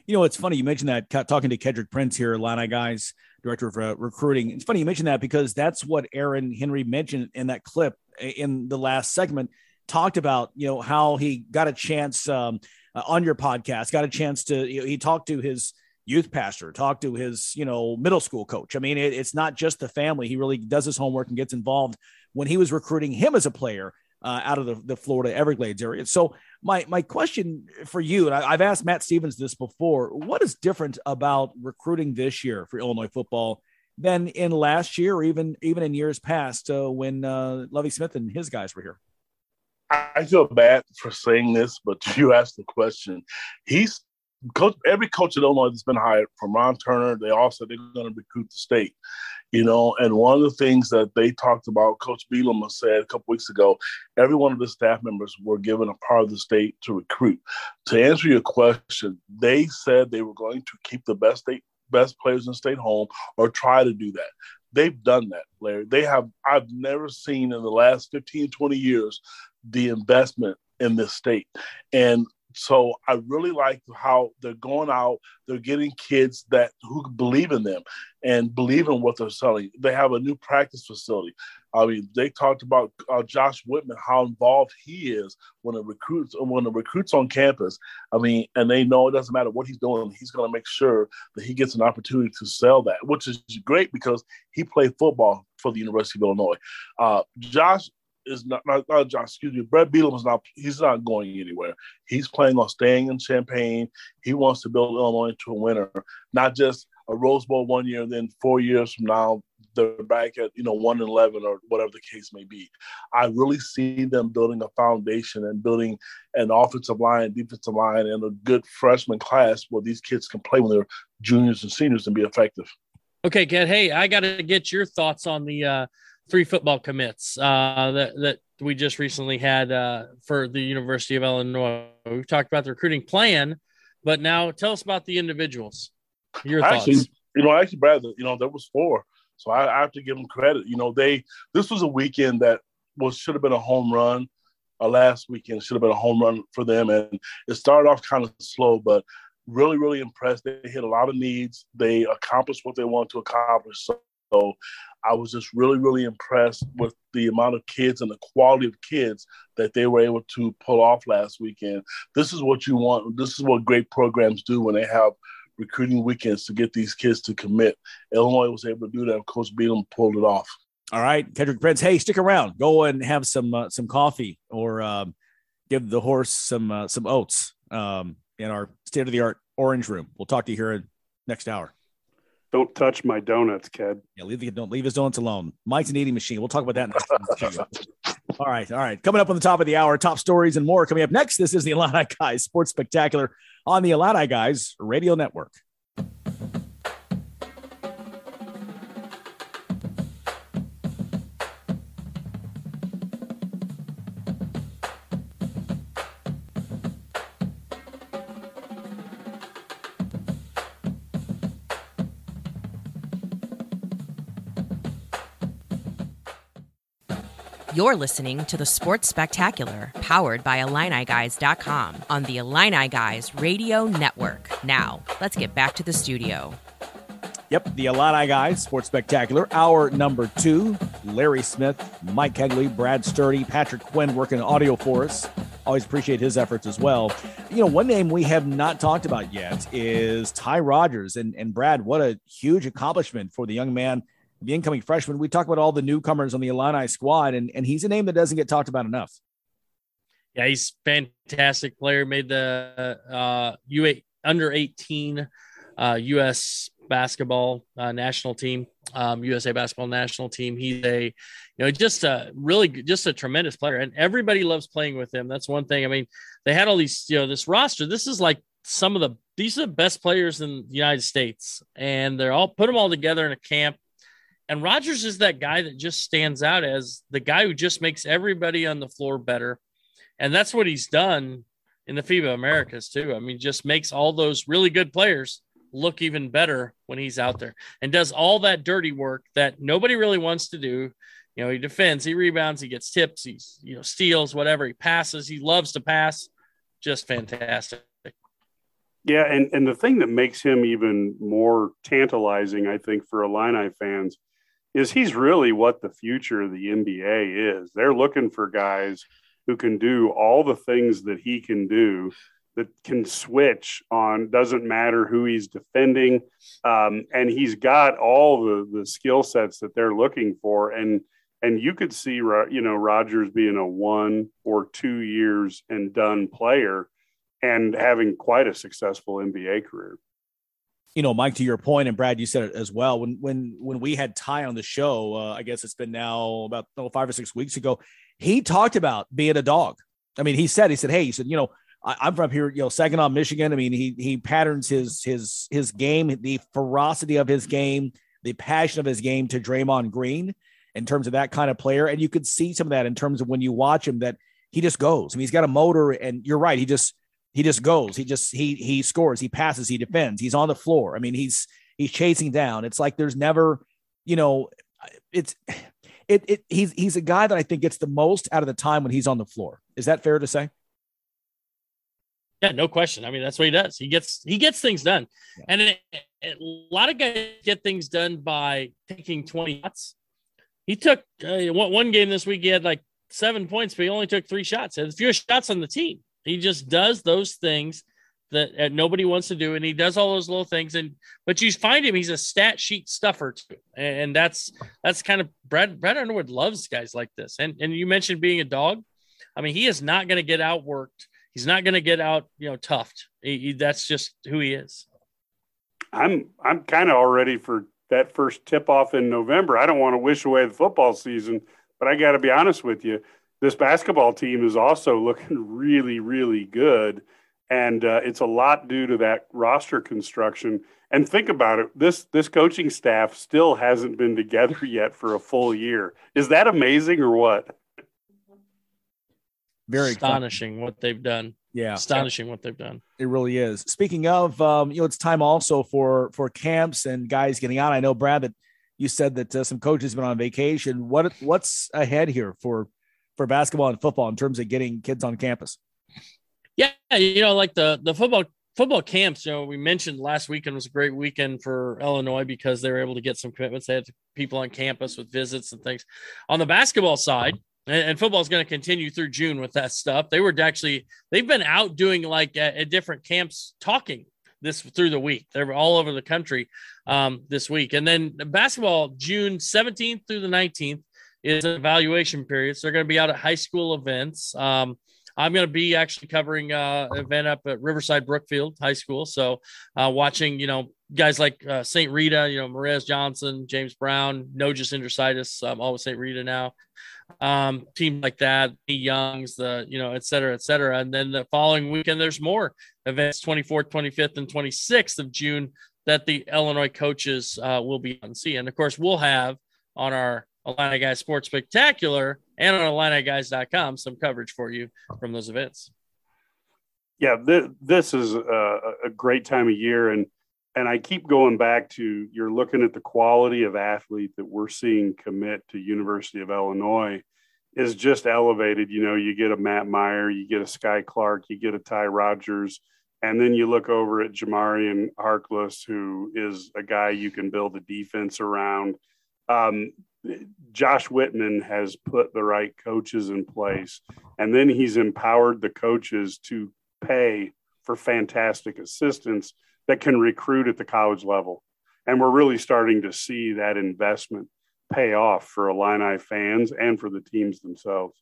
You know, it's funny you mentioned that talking to Kedrick Prince here, Illini guys, director of uh, recruiting. It's funny you mentioned that because that's what Aaron Henry mentioned in that clip in the last segment. Talked about you know how he got a chance um, uh, on your podcast, got a chance to you know, he talked to his youth pastor, talk to his, you know, middle school coach. I mean, it, it's not just the family. He really does his homework and gets involved when he was recruiting him as a player uh, out of the, the Florida Everglades area. So my, my question for you, and I, have asked Matt Stevens this before, what is different about recruiting this year for Illinois football than in last year or even, even in years past uh, when uh, Lovie Smith and his guys were here? I feel bad for saying this, but you asked the question. He's coach, every coach at Illinois that's been hired, from Ron Turner, they all said they're going to recruit the state. You know, and one of the things that they talked about, Coach Bielema said a couple weeks ago, every one of the staff members were given a part of the state to recruit. To answer your question, they said they were going to keep the best state best players in state home or try to do that. They've done that, Larry. They have I've never seen in the last 15, 20 years the investment in this state. And so I really like how they're going out. They're getting kids that who believe in them and believe in what they're selling. They have a new practice facility. I mean, they talked about uh, Josh Whitman, how involved he is when a recruits when the recruits on campus. I mean, and they know it doesn't matter what he's doing. He's going to make sure that he gets an opportunity to sell that, which is great because he played football for the University of Illinois. Uh, Josh is not, not, not excuse me, Bret Bielema is not, he's not going anywhere. He's planning on staying in Champaign. He wants to build Illinois into a winner, not just a Rose Bowl one year, then four years from now, they're back at, you know, 1 and 11 or whatever the case may be. I really see them building a foundation and building an offensive line, defensive line, and a good freshman class where these kids can play when they're juniors and seniors and be effective. Okay, Ken. Hey, I got to get your thoughts on the uh, three football commits uh, that that we just recently had uh, for the University of Illinois. We've talked about the recruiting plan, but now tell us about the individuals. Your thoughts. Actually, you know, actually, Brad, you know, there was four, so I, I have to give them credit. You know, they this was a weekend that was should have been a home run. Uh, last weekend should have been a home run for them, and it started off kind of slow, but really, really impressed. They hit a lot of needs. They accomplished what they wanted to accomplish. So, so I was just really, really impressed with the amount of kids and the quality of kids that they were able to pull off last weekend. This is what you want. This is what great programs do when they have recruiting weekends to get these kids to commit. Illinois was able to do that. Coach Bielema pulled it off. All right, Kendrick Prince. Hey, stick around. Go and have some uh, some coffee or um, give the horse some uh, some oats um, in our state of the art orange room. We'll talk to you here in next hour. Don't touch my donuts, kid. Yeah, leave the, don't leave his donuts alone. Mike's an eating machine. We'll talk about that next. all right, all right. Coming up on the top of the hour, top stories and more coming up next. This is the Illini Guys Sports Spectacular on the Illini Guys Radio Network. You're listening to the Sports Spectacular, powered by IlliniGuys.com on the Illini Guys Radio Network. Now, let's get back to the studio. Yep, the Illini Guys Sports Spectacular, hour number two. Larry Smith, Mike Kegley, Brad Sturdy, Patrick Quinn working audio for us. Always appreciate his efforts as well. You know, one name we have not talked about yet is Ty Rodgers. And, and Brad, what a huge accomplishment for the young man the incoming freshman. We talk about all the newcomers on the Illini squad, and, and he's a name that doesn't get talked about enough. Yeah, he's fantastic player. Made the uh, U under 18 uh, U.S. basketball uh, national team, um, USA basketball national team. He's a, you know, just a really just a tremendous player, and everybody loves playing with him. That's one thing. I mean, they had all these, you know, this roster. This is like some of the these are the best players in the United States, and they're all put them all together in a camp and Rodgers is that guy that just stands out as the guy who just makes everybody on the floor better. And that's what he's done in the FIBA Americas too. I mean, just makes all those really good players look even better when he's out there and does all that dirty work that nobody really wants to do. You know, he defends, he rebounds, he gets tips, he's, you know, steals, whatever. He passes, he loves to pass. Just fantastic. Yeah, and, and the thing that makes him even more tantalizing, I think, for Illini fans is he's really what the future of the NBA is. They're looking for guys who can do all the things that he can do that can switch on doesn't matter who he's defending um, and he's got all the the skill sets that they're looking for and and you could see you know Rodgers being a one or two years and done player and having quite a successful NBA career you know, Mike, to your point, and Brad, you said it as well. When when when we had Ty on the show, uh, I guess it's been now about oh, five or six weeks ago. He talked about being a dog. I mean, he said he said, hey, he said, you know, I, am from here, you know, Saginaw, Michigan. I mean, he he patterns his his his game, the ferocity of his game, the passion of his game to Draymond Green in terms of that kind of player, and you could see some of that in terms of when you watch him that he just goes. I mean, he's got a motor, and you're right, he just he just goes. He just he he scores. He passes. He defends. He's on the floor. I mean, he's he's chasing down. It's like there's never, you know, it's it it he's he's a guy that I think gets the most out of the time when he's on the floor. Is that fair to say? Yeah, no question. I mean, that's what he does. He gets he gets things done, yeah. and it, it, a lot of guys get things done by taking twenty shots. He took uh, one, one game this week. He had like seven points, but he only took three shots. He had fewest shots on the team. He just does those things that uh, nobody wants to do, and he does all those little things. And but you find him; he's a stat sheet stuffer too, and that's that's kind of Brad. Brad Underwood loves guys like this. And and you mentioned being a dog. I mean, he is not going to get outworked. He's not going to get out, you know, toughed. He, he, that's just who he is. I'm I'm kind of all ready for that first tip off in November. I don't want to wish away the football season, but I got to be honest with you. This basketball team is also looking really, really good and uh, it's a lot due to that roster construction. And think about it this this coaching staff still hasn't been together yet for a full year. Is that amazing or what? Very astonishing exciting. what they've done. Yeah, astonishing what they've done. It really is. Speaking of, um, you know, it's time also for for camps and guys getting out. I know Brad that you said that uh, some coaches have been on vacation. What what's ahead here for for basketball and football in terms of getting kids on campus? Yeah, you know, like the the football football camps. You know, we mentioned last weekend was a great weekend for Illinois because they were able to get some commitments. They had people on campus with visits and things. On the basketball side, and, football is going to continue through June with that stuff. They were actually they've been out doing like at, at different camps talking this through the week. They're all over the country um, this week. And then basketball, June 17th through the 19th is an evaluation period. So they're going to be out at high school events. Um, I'm going to be actually covering uh, an event up at Riverside Brookfield High School. So uh, watching, you know, guys like uh, St. Rita, you know, Morez Johnson, James Brown, Nojus Indrusaitis, um, all with St. Rita now. Um, team like that, the Youngs, the, you know, et cetera, et cetera. And then the following weekend, there's more events 24th, 25th, and 26th of June that the Illinois coaches uh, will be on see. And of course, we'll have on our Illini Guys Sports Spectacular and on IlliniGuys.com some coverage for you from those events. Yeah, th- this is a, a great time of year, and and I keep going back to you're looking at the quality of athlete that we're seeing commit to University of Illinois is just elevated. You know, you get a Matt Mayer, you get a Skyy Clark, you get a Ty Rodgers, and then you look over at Jamarian Harkless, who is a guy you can build a defense around. Um, Josh Whitman has put the right coaches in place, and then he's empowered the coaches to pay for fantastic assistants that can recruit at the college level. And we're really starting to see that investment pay off for Illini fans and for the teams themselves.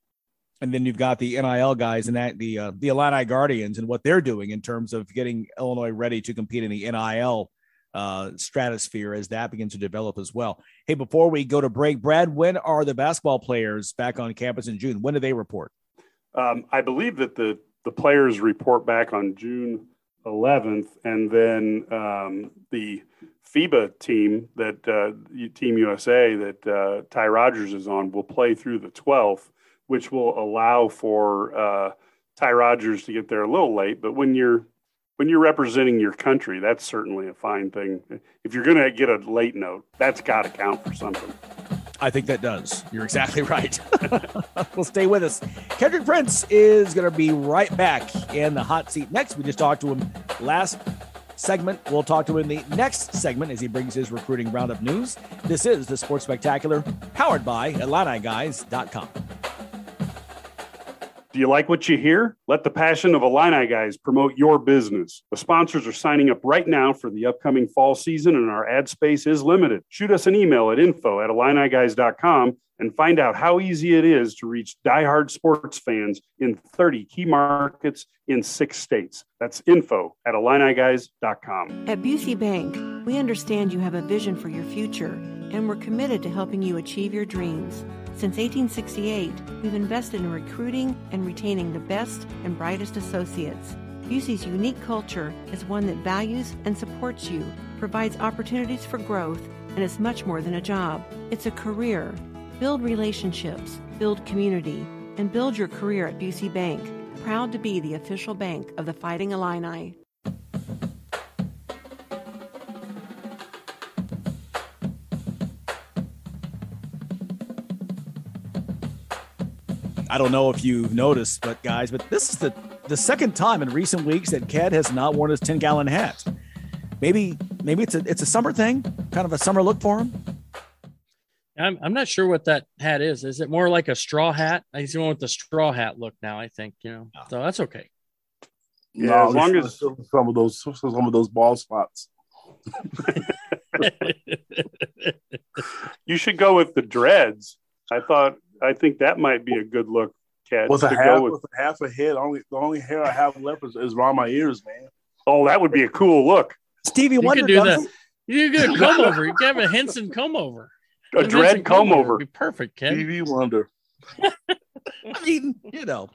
And then you've got the NIL guys and that the uh, the Illini Guardians and what they're doing in terms of getting Illinois ready to compete in the NIL uh, stratosphere as that begins to develop as well. Hey, before we go to break, Brad, when are the basketball players back on campus in June? When do they report? Um, I believe that the the players report back on June 11th, and then um, the FIBA team that uh, Team USA that uh, Ty Rodgers is on will play through the 12th, which will allow for uh, Ty Rodgers to get there a little late. But when you're when you're representing your country, that's certainly a fine thing. If you're going to get a late note, that's got to count for something. I think that does. You're exactly right. well, stay with us. Kendrick Prince is going to be right back in the hot seat next. We just talked to him last segment. We'll talk to him in the next segment as he brings his recruiting roundup news. This is the Sports Spectacular, powered by IlliniGuys.com. Do you like what you hear? Let the passion of Illini guys promote your business. The sponsors are signing up right now for the upcoming fall season, and our ad space is limited. Shoot us an email at info at IlliniGuys.com and find out how easy it is to reach diehard sports fans in 30 key markets in six states. That's info at IlliniGuys.com. At Busey Bank, we understand you have a vision for your future, and we're committed to helping you achieve your dreams. Since 1868, we've invested in recruiting and retaining the best and brightest associates. Busey's unique culture is one that values and supports you, provides opportunities for growth, and is much more than a job. It's a career. Build relationships, build community, and build your career at Busey Bank. Proud to be the official bank of the Fighting Illini. I don't know if you've noticed, but guys, but this is the the second time in recent weeks that Ked has not worn his 10 gallon hat. Maybe maybe it's a it's a summer thing, kind of a summer look for him. I'm, I'm not sure what that hat is. Is it more like a straw hat? He's going with the straw hat look now. I think you know, ah. so that's okay. Yeah, Yeah, no, as long it's as- still some of those some of those ball spots. You should go with the dreads. I thought I think that might be a good look, Cat. With a to half go with, with. a half a head, only the only hair I have left is, is around my ears, man. Oh, that would be a cool look. Stevie You Wonder could do that. You could do a comb over. You could have a Henson comb over. A Henson dread comb over. Be perfect, Ken. TV Wonder. I mean, you know,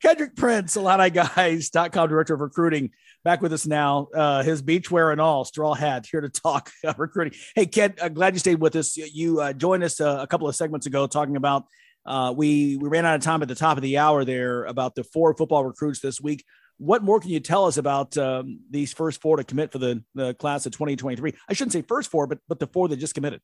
Kendrick Prince, IlliniGuys.com director of recruiting, back with us now. Uh, his beachwear and all, straw hat, here to talk uh, recruiting. Hey, Ken, uh, glad you stayed with us. You uh, joined us uh, a couple of segments ago talking about uh, we we ran out of time at the top of the hour there about the four football recruits this week. What more can you tell us about um, these first four to commit for the, the class of 2023? I shouldn't say first four, but but the four that just committed.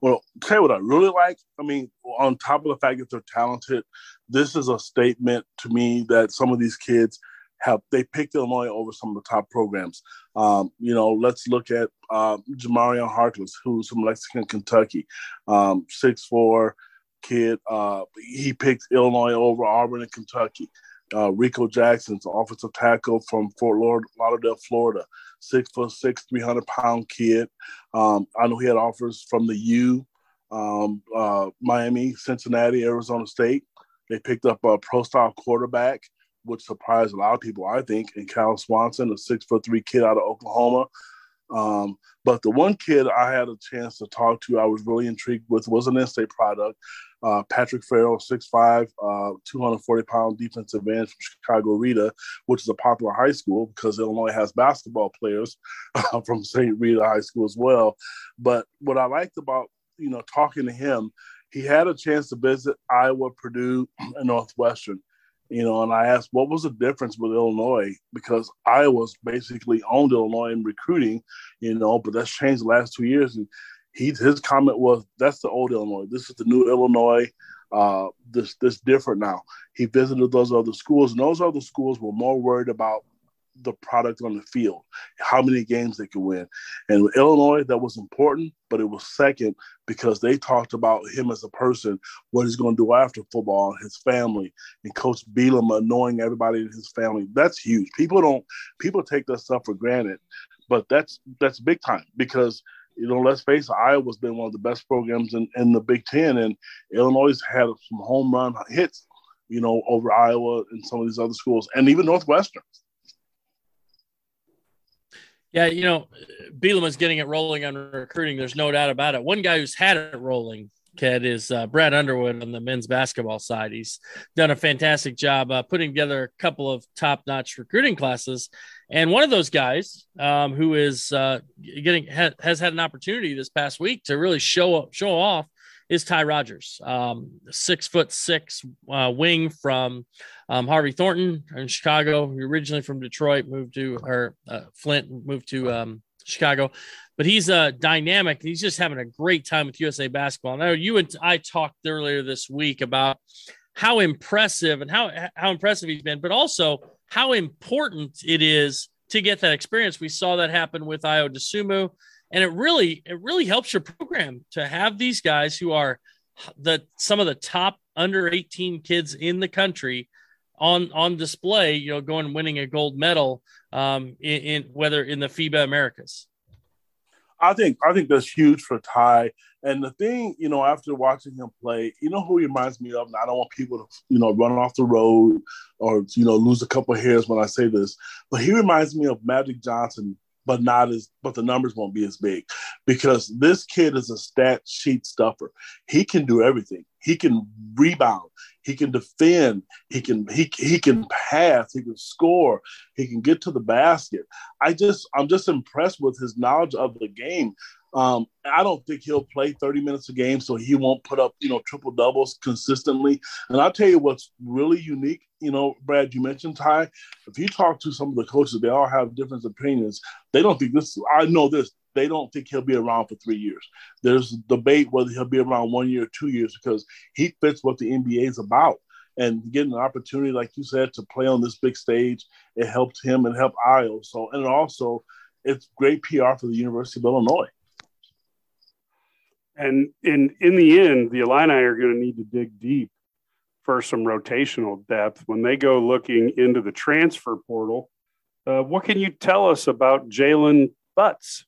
Well, tell you what I really like. I mean, on top of the fact that they're talented, this is a statement to me that some of these kids have they picked Illinois over some of the top programs. Um, you know, let's look at uh, Jamarion Harkless, who's from Lexington, Kentucky, um, six four kid. Uh, he picked Illinois over Auburn and Kentucky. Uh, Rico Jackson's offensive tackle from Fort Lauderdale, Florida, six foot six, 300 pound kid. Um, I know he had offers from the U, um, uh, Miami, Cincinnati, Arizona State. They picked up a pro style quarterback, which surprised a lot of people, I think, and Cal Swanson, a six foot three kid out of Oklahoma. Um, but the one kid I had a chance to talk to, I was really intrigued with, was an in-state product. Uh, Patrick Farrell, 6'5", uh, 240 pound defensive end from Chicago Rita, which is a popular high school because Illinois has basketball players uh, from St. Rita High School as well. But what I liked about you know talking to him, he had a chance to visit Iowa, Purdue, and Northwestern you know, and I asked what was the difference with Illinois because Iowa's basically owned Illinois in recruiting, you know, but that's changed the last two years. And he his comment was that's the old Illinois. This is the new Illinois. Uh, this this different now. He visited those other schools, and those other schools were more worried about the product on the field, how many games they could win. And Illinois, that was important, but it was second because they talked about him as a person, what he's going to do after football, his family, and Coach Bielema knowing everybody in his family. That's huge. People don't people take that stuff for granted, but that's that's big time because you know, let's face it, Iowa's been one of the best programs in, in the Big Ten, and Illinois had some home run hits, you know, over Iowa and some of these other schools, and even Northwestern. Yeah, you know, Bielema's getting it rolling on recruiting. There's no doubt about it. One guy who's had it rolling, Ked, is uh, Brad Underwood on the men's basketball side. He's done a fantastic job uh, putting together a couple of top-notch recruiting classes, and one of those guys um, who is uh, getting ha- has had an opportunity this past week to really show show off is Ty Rodgers, um, six foot six uh, wing from um, Harvey Thornton in Chicago. Originally from Detroit, moved to or uh, Flint, moved to um, Chicago, but he's a uh, dynamic. He's just having a great time with USA basketball. And I you and I talked earlier this week about how impressive and how how impressive he's been, but also how important it is to get that experience. We saw that happen with Ayo Dosunmu and it really it really helps your program to have these guys who are the some of the top under 18 kids in the country on on display you know going winning a gold medal um in, in whether in the FIBA Americas I think I think that's huge for Ty. And the thing, you know, after watching him play, you know who he reminds me of, and I don't want people to, you know, run off the road or you know lose a couple of hairs when I say this, but he reminds me of Magic Johnson but not as but the numbers won't be as big because this kid is a stat sheet stuffer. He can do everything. He can rebound. He can defend. He can he he can pass. He can score. He can get to the basket. I just I'm just impressed with his knowledge of the game. Um, I don't think he'll play 30 minutes a game, so he won't put up, you know, triple doubles consistently. And I'll tell you what's really unique, you know, Brad, you mentioned Ty. If you talk to some of the coaches, they all have different opinions. They don't think this, I know this, they don't think he'll be around for three years. There's debate whether he'll be around one year or two years because he fits what the NBA is about. and getting an opportunity, like you said, to play on this big stage, it helped him and helped Io. So, and also, it's great PR for the University of Illinois. And in in the end, the Illini are going to need to dig deep for some rotational depth when they go looking into the transfer portal. Uh, what can you tell us about Jaylen Butz?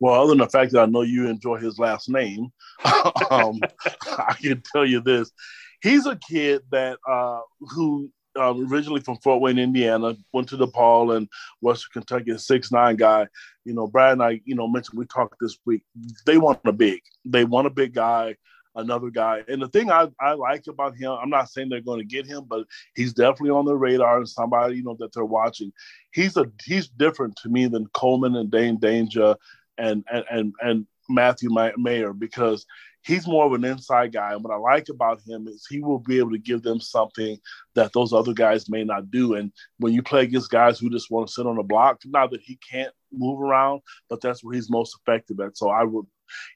Well, other than the fact that I know you enjoy his last name, um, I can tell you this: he's a kid that uh, who um, originally from Fort Wayne, Indiana, went to DePaul and Western Kentucky, six nine guy. You know, Brad and I, you know, mentioned we talked this week. They want a big. They want a big guy, another guy. And the thing I, I like about him, I'm not saying they're going to get him, but he's definitely on the radar and somebody, you know, that they're watching. He's a he's different to me than Coleman and Dain Dainja and and and, and Matthew Mayer because he's more of an inside guy. And what I like about him is he will be able to give them something that those other guys may not do. And when you play against guys who just want to sit on the block, not that he can't move around, but that's where he's most effective at. So I would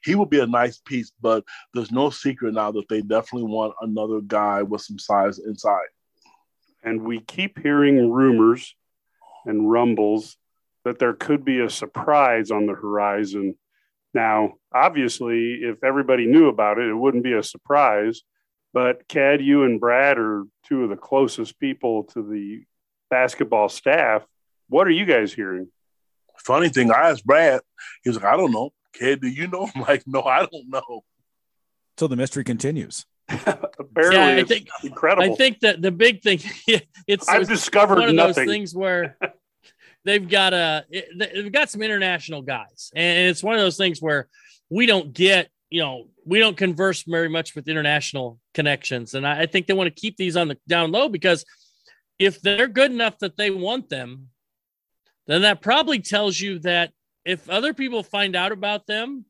he would be a nice piece, but there's no secret now that they definitely want another guy with some size inside. And we keep hearing rumors and rumbles that there could be a surprise on the horizon now, obviously, if everybody knew about it, it wouldn't be a surprise. But Cad, you and Brad are two of the closest people to the basketball staff. What are you guys hearing? Funny thing, I asked Brad. He was like, I don't know. Cad, do you know? I'm like, no, I don't know. So the mystery continues. Apparently, yeah, I think incredible. I think that the big thing, it's I've it's discovered one of nothing. those things where they've got a they've got some international guys, and it's one of those things where we don't get you know we don't converse very much with international connections, and I, I think they want to keep these on the down low because if they're good enough that they want them, then that probably tells you that if other people find out about them,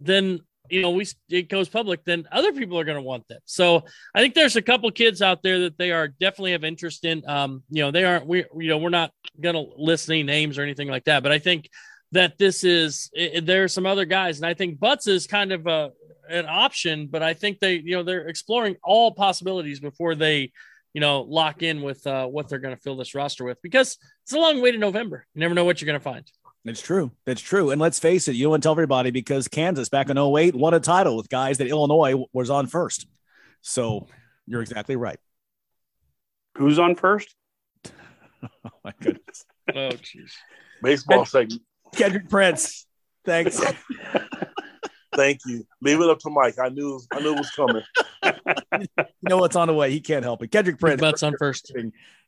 then you know we it goes public then other people are going to want them so i think there's a couple kids out there that they are definitely have interest in um you know they aren't we you know we're not going to list any names or anything like that but i think that this is it, there are some other guys and i think butz is kind of a an option but i think they you know they're exploring all possibilities before they you know lock in with uh, what they're going to fill this roster with because it's a long way to november. You never know what you're going to find it's true. It's true. And let's face it, you don't want to tell everybody because Kansas back in 08 won a title with guys that Illinois was on first. So you're exactly right. Who's on first? oh my goodness. Oh jeez. Baseball segment. Kendrick Prince. Thanks. Thank you. Leave it up to Mike. I knew I knew it was coming. you know what's on the way. He can't help it. Kendrick Prince. Butz on first.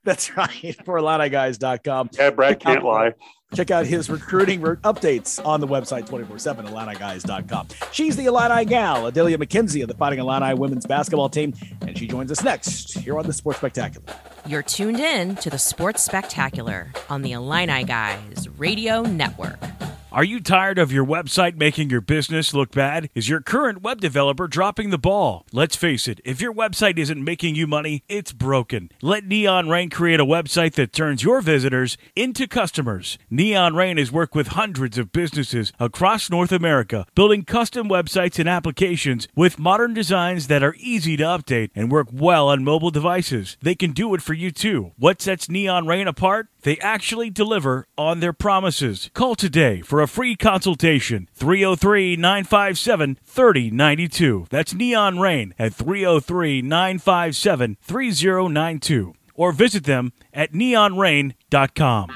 That's right. For IlliniGuys.com. Yeah, Brad can't lie. Check out his recruiting updates on the website 24 7, IlliniGuys.com. She's the Illini gal, Adalia McKenzie of the Fighting Illini women's basketball team, and she joins us next here on the Sports Spectacular. You're tuned in to the Sports Spectacular on the Illini Guys Radio Network. Are you tired of your website making your business look bad? Is your current web developer dropping the ball? Let's face it, if your website isn't making you money, it's broken. Let Neon Rain create a website that turns your visitors into customers. Neon Rain has worked with hundreds of businesses across North America, building custom websites and applications with modern designs that are easy to update and work well on mobile devices. They can do it for you too. What sets Neon Rain apart? They actually deliver on their promises. Call today for a free consultation. 303 957 3092. That's Neon Rain at 303 957 3092. Or visit them at neonrain.com.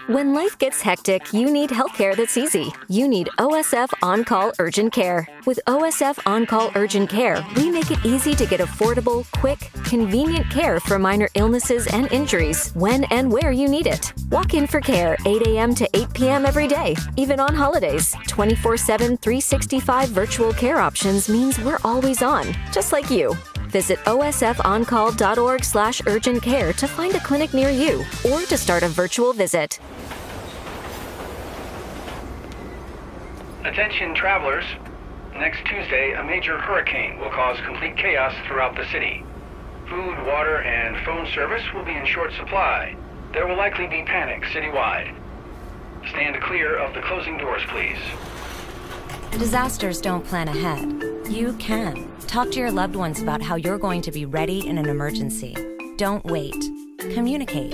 When life gets hectic, you need healthcare that's easy. You need OSF On Call Urgent Care. With OSF On Call Urgent Care, we make it easy to get affordable, quick, convenient care for minor illnesses and injuries when and where you need it. Walk in for care 8 a.m. to 8 p.m. every day, even on holidays. 24 7, 365 virtual care options means we're always on, just like you. Visit osfoncall.org slash urgent care to find a clinic near you or to start a virtual visit. Attention travelers. Next Tuesday, a major hurricane will cause complete chaos throughout the city. Food, water, and phone service will be in short supply. There will likely be panic citywide. Stand clear of the closing doors, please. Disasters don't plan ahead. You can. Talk to your loved ones about how you're going to be ready in an emergency. Don't wait. Communicate.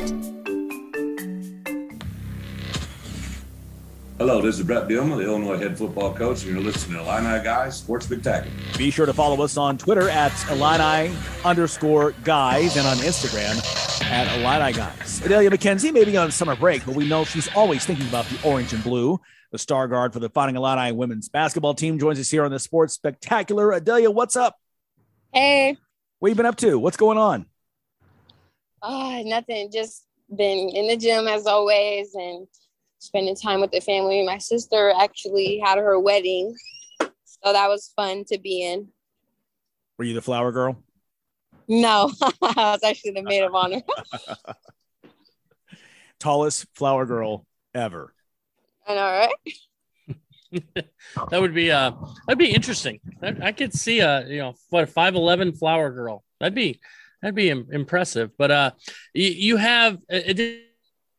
Hello, this is Bret Bielema, the Illinois head football coach, and you're listening to Illini Guys Sports Spectacular. Be sure to follow us on Twitter at Illini underscore guys and on Instagram at Illini guys. Adalia McKenzie may be on summer break, but we know she's always thinking about the orange and blue. The star guard for the Fighting Illini women's basketball team joins us here on the Sports Spectacular. Adalia, what's up? Hey. What you been up to? What's going on? Oh, nothing. Just been in the gym as always and spending time with the family. My sister actually had her wedding, so that was fun to be in. Were you the flower girl? No, I was actually the maid of honor. Tallest flower girl ever. I know, right? that would be uh that'd be interesting. I, I could see a you know what five eleven flower girl. That'd be that'd be Im- impressive. But uh, you, you have it, it,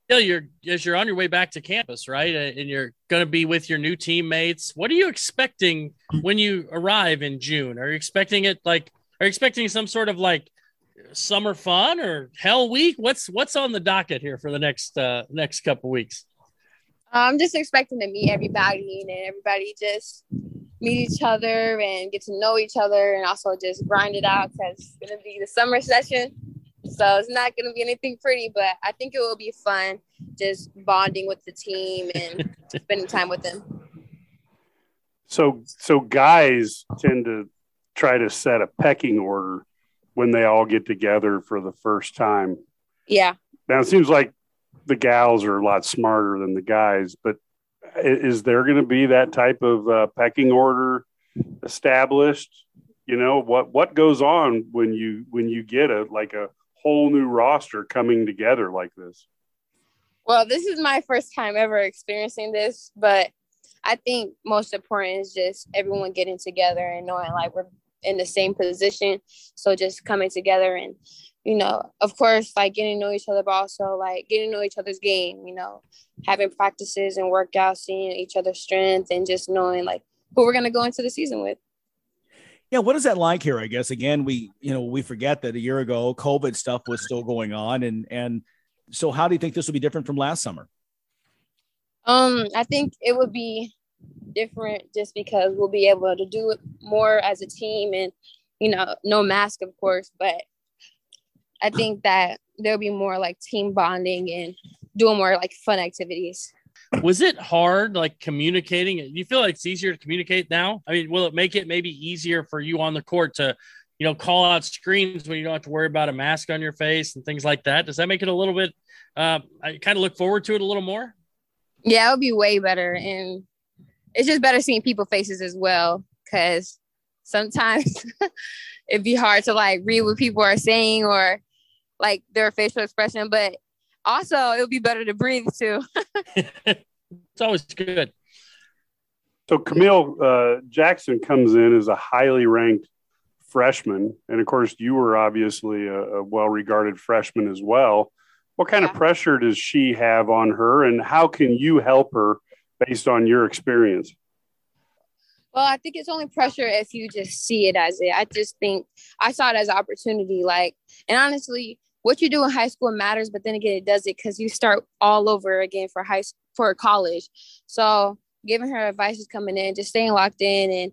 you're as you're on your way back to campus, right? Uh, And you're going to be with your new teammates. What are you expecting when you arrive in June? Are you expecting it like? Are you expecting some sort of like summer fun or hell week? What's what's on the docket here for the next uh next couple weeks? I'm just expecting to meet everybody and everybody just meet each other and get to know each other and also just grind it out because it's going to be the summer session. So it's not going to be anything pretty, but I think it will be fun just bonding with the team and spending time with them. So so guys tend to try to set a pecking order when they all get together for the first time. Yeah. Now it seems like the gals are a lot smarter than the guys, but is there going to be that type of uh, pecking order established? You know what what goes on when you when you get a like a whole new roster coming together like this? Well, this is my first time ever experiencing this, but I think most important is just everyone getting together and knowing like we're in the same position. So just coming together and, you know, of course, like getting to know each other, but also like getting to know each other's game, you know, having practices and workouts, seeing each other's strength and just knowing like who we're going to go into the season with. Yeah, what is that like here? I guess again, we you know we forget that a year ago COVID stuff was still going on, and and so how do you think this will be different from last summer? Um, I think it would be different just because we'll be able to do it more as a team and you know, no mask of course, but I think that there'll be more like team bonding and doing more like fun activities. was it hard like communicating do you feel like it's easier to communicate now i mean will it make it maybe easier for you on the court to you know call out screens when you don't have to worry about a mask on your face and things like that does that make it a little bit uh, i kind of look forward to it a little more Yeah, it would be way better. And it's just better seeing people faces as well. Cause sometimes it'd be hard to like read what people are saying or like their facial expression. But also it would be better to breathe too. it's always good So Camille uh, Jackson comes in as a highly ranked freshman, and of course, you were obviously a, a well-regarded freshman as well. What kind of pressure does she have on her, and how can you help her based on your experience? Well, I think it's only pressure if you just see it as it. I just think I saw it as an opportunity. Like, and honestly, what you do in high school matters, but then again, it does it because you start all over again for high for college. So, giving her advice is coming in, just staying locked in, and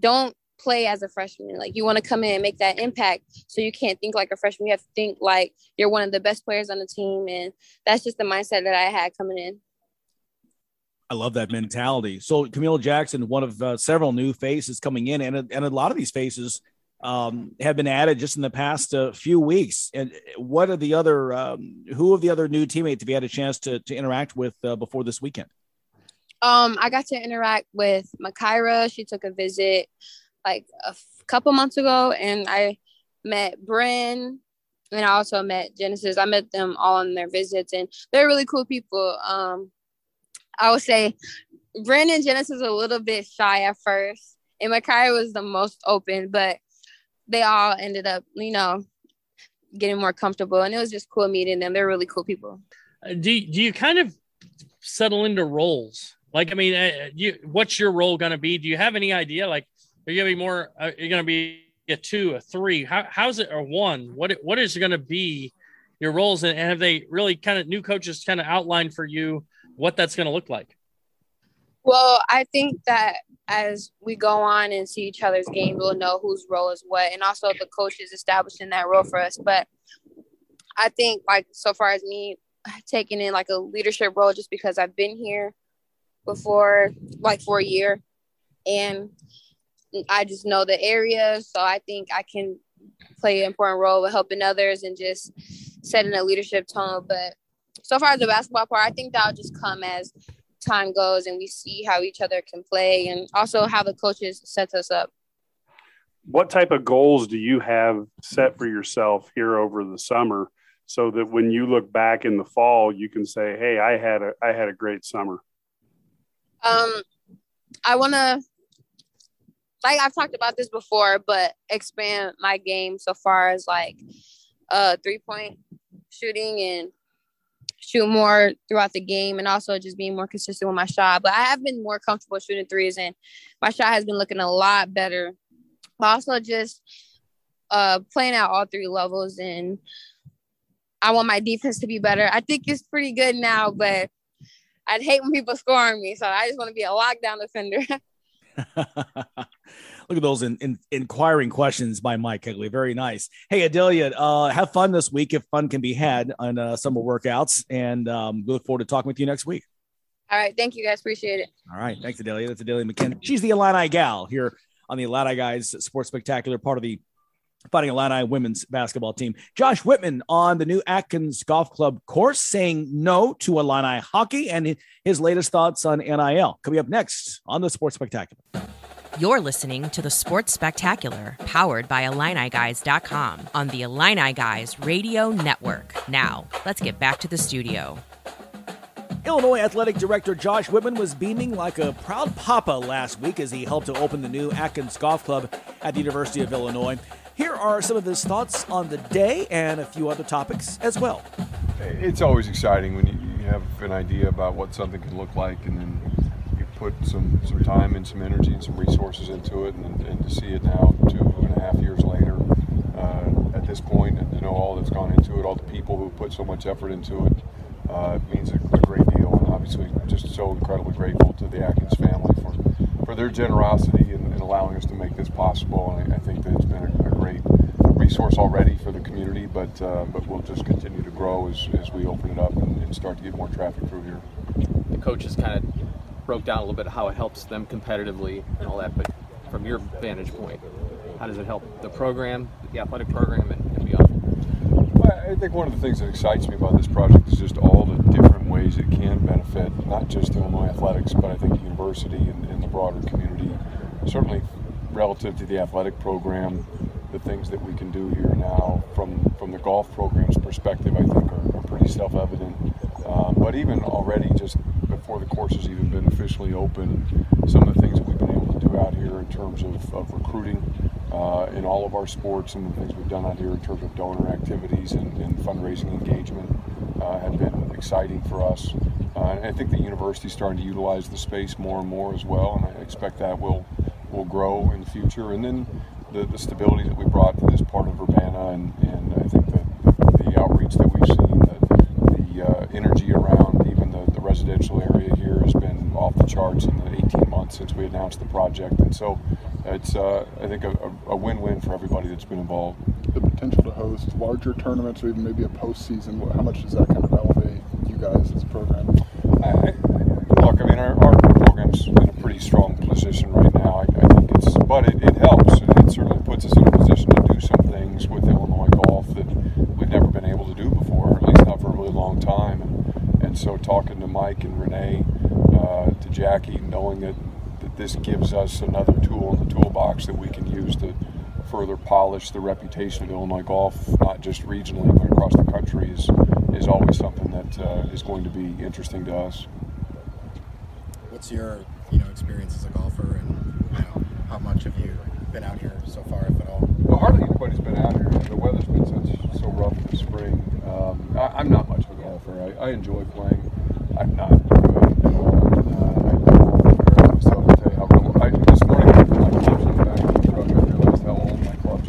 don't play as a freshman. Like, you want to come in and make that impact. So you can't think like a freshman. You have to think like you're one of the best players on the team, and that's just the mindset that I had coming in. I love that mentality. So Camille Jackson, one of uh, several new faces coming in, and a, and a lot of these faces um, have been added just in the past uh, few weeks. And what are the other? Um, who of the other new teammates have you had a chance to to interact with uh, before this weekend? Um, I got to interact with Makira. She took a visit like a f- couple months ago, and I met Bryn, and I also met Genesis. I met them all on their visits, and they're really cool people. Um, I would say and Genesis are a little bit shy at first, and Makira was the most open, but they all ended up, you know, getting more comfortable, and it was just cool meeting them. They're really cool people. Uh, do, do you kind of settle into roles like i mean uh, you what's your role going to be do you have any idea like are you going to be more uh, you're going to be a two, a three? How, how's it or one? What what is going to be your roles, and have they really kind of new coaches kind of outlined for you what that's going to look like? Well, I think that as we go on and see each other's game, we'll know whose role is what, and also the coach is establishing that role for us. But I think, like so far as me taking in like a leadership role, just because I've been here before, like for a year, and I just know the area, so I think I can play an important role with helping others and just setting a leadership tone. But so far as the basketball part, I think that'll just come as time goes and we see how each other can play and also how the coaches sets us up. What type of goals do you have set for yourself here over the summer so that when you look back in the fall you can say, "Hey, I had a I had a great summer." Um I want to like I've talked about this before, but expand my game so far as like uh three point shooting and shoot more throughout the game and also just being more consistent with my shot. But I have been more comfortable shooting threes and my shot has been looking a lot better. Also just uh playing at all three levels and I want my defense to be better. I think it's pretty good now, but I'd hate when people score on me. So I just want to be a lockdown defender. Look at those in, in, inquiring questions by Mike Kegley. Very nice. Hey, Adalia, uh, have fun this week if fun can be had on uh, summer workouts. And um, we look forward to talking with you next week. All right. Thank you guys. Appreciate it. All right. Thanks, Adalia. That's Adalia McKinnon. She's the Illini gal here on the Illini Guys Sports Spectacular, part of the Fighting Illini women's basketball team. Josh Whitman on the new Atkins Golf Club course saying no to Illini hockey and his latest thoughts on NIL. Coming up next on the Sports Spectacular. You're listening to the Sports Spectacular, powered by IlliniGuys.com on the Illini Guys Radio Network. Now, let's get back to the studio. Illinois Athletic Director Josh Whitman was beaming like a proud papa last week as he helped to open the new Atkins Golf Club at the University of Illinois. Here are some of his thoughts on the day and a few other topics as well. It's always exciting when you, you have an idea about what something can look like and then put some, some time and some energy and some resources into it, and, and to see it now two and a half years later uh, at this point, and to know all that's gone into it, all the people who put so much effort into it, uh, means a, a, great deal. And obviously, just so incredibly grateful to the Atkins family for, for their generosity in, in allowing us to make this possible. And I, I think that it's been a, a, great resource already for the community, but uh, but we'll just continue to grow as, as we open it up and, and start to get more traffic through here. The coaches kind of broke down a little bit how it helps them competitively and all that. But from your vantage point, how does it help the program, the athletic program, and, beyond? Well, I think one of the things that excites me about this project is just all the different ways it can benefit not just Illinois athletics, but I think the university and, and the broader community. Certainly, relative to the athletic program, the things that we can do here now from from the golf program's perspective, I think are, are pretty self-evident. Um, but even already, just before the course has even been officially open, some of the things that we've been able to do out here in terms of, of recruiting uh, in all of our sports and the things we've done out here in terms of donor activities and, and fundraising engagement uh, have been exciting for us. Uh, and I think the university is starting to utilize the space more and more as well, and I expect that will will grow in the future. And then the, the stability that we brought to this part of Urbana, and, and I think the, the, the outreach that we've seen, the, the uh, energy around even the, the residential area here has been off the charts in the 18 months since we announced the project. And so it's, uh, I think, a, a win-win for everybody that's been involved. The potential to host larger tournaments or even maybe a postseason, how much does that kind of elevate you guys as a program? I, mean, our, our program's in a pretty strong position right now. I, I think it's, but it, it helps. It certainly puts us in a position to do some things with Illinois golf that we've never been able to do before, at least not for a really long time. And, and so talking to Mike and Renee, uh, to Jackie, knowing that, that this gives us another tool in the toolbox that we can use to further polish the reputation of Illinois golf, not just regionally but across the country, is is always something that uh, is going to be interesting to us. What's your you know experience as a golfer, and you know, how much have you been out here so far, if at all? Well, hardly anybody's been out here. The weather's been such so rough in the spring. Um, I, am not much of a golfer. I, I enjoy playing. I'm not good at all. Uh, I don't compare myself to how I, this morning my clubs in the back of the truck. I realized how old my clubs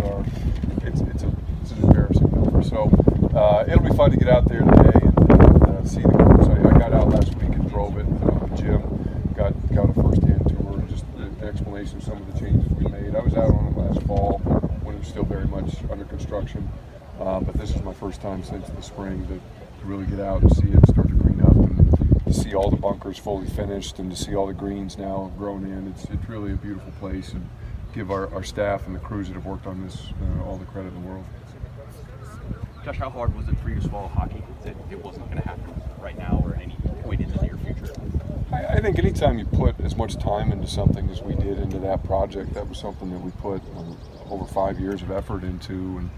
excited to get out there today and, and uh, see the course. I, I got out last week and drove it. Uh, Jim got got a first-hand tour and just the explanation of some of the changes we made. I was out on it last fall when it was still very much under construction, uh, but this is my first time since the spring to, to really get out and see it start to green up and to bunkers fully finished and to see all the greens now grown in. It's it's really a beautiful place and give our, our staff and the crews that have worked on this uh, all the credit in the world. Josh, how hard was it for you to swallow hockey that it wasn't going to happen right now or at any point in the near future? I, I think anytime you put as much time into something as we did into that project, that was something that we put um, over five years of effort into and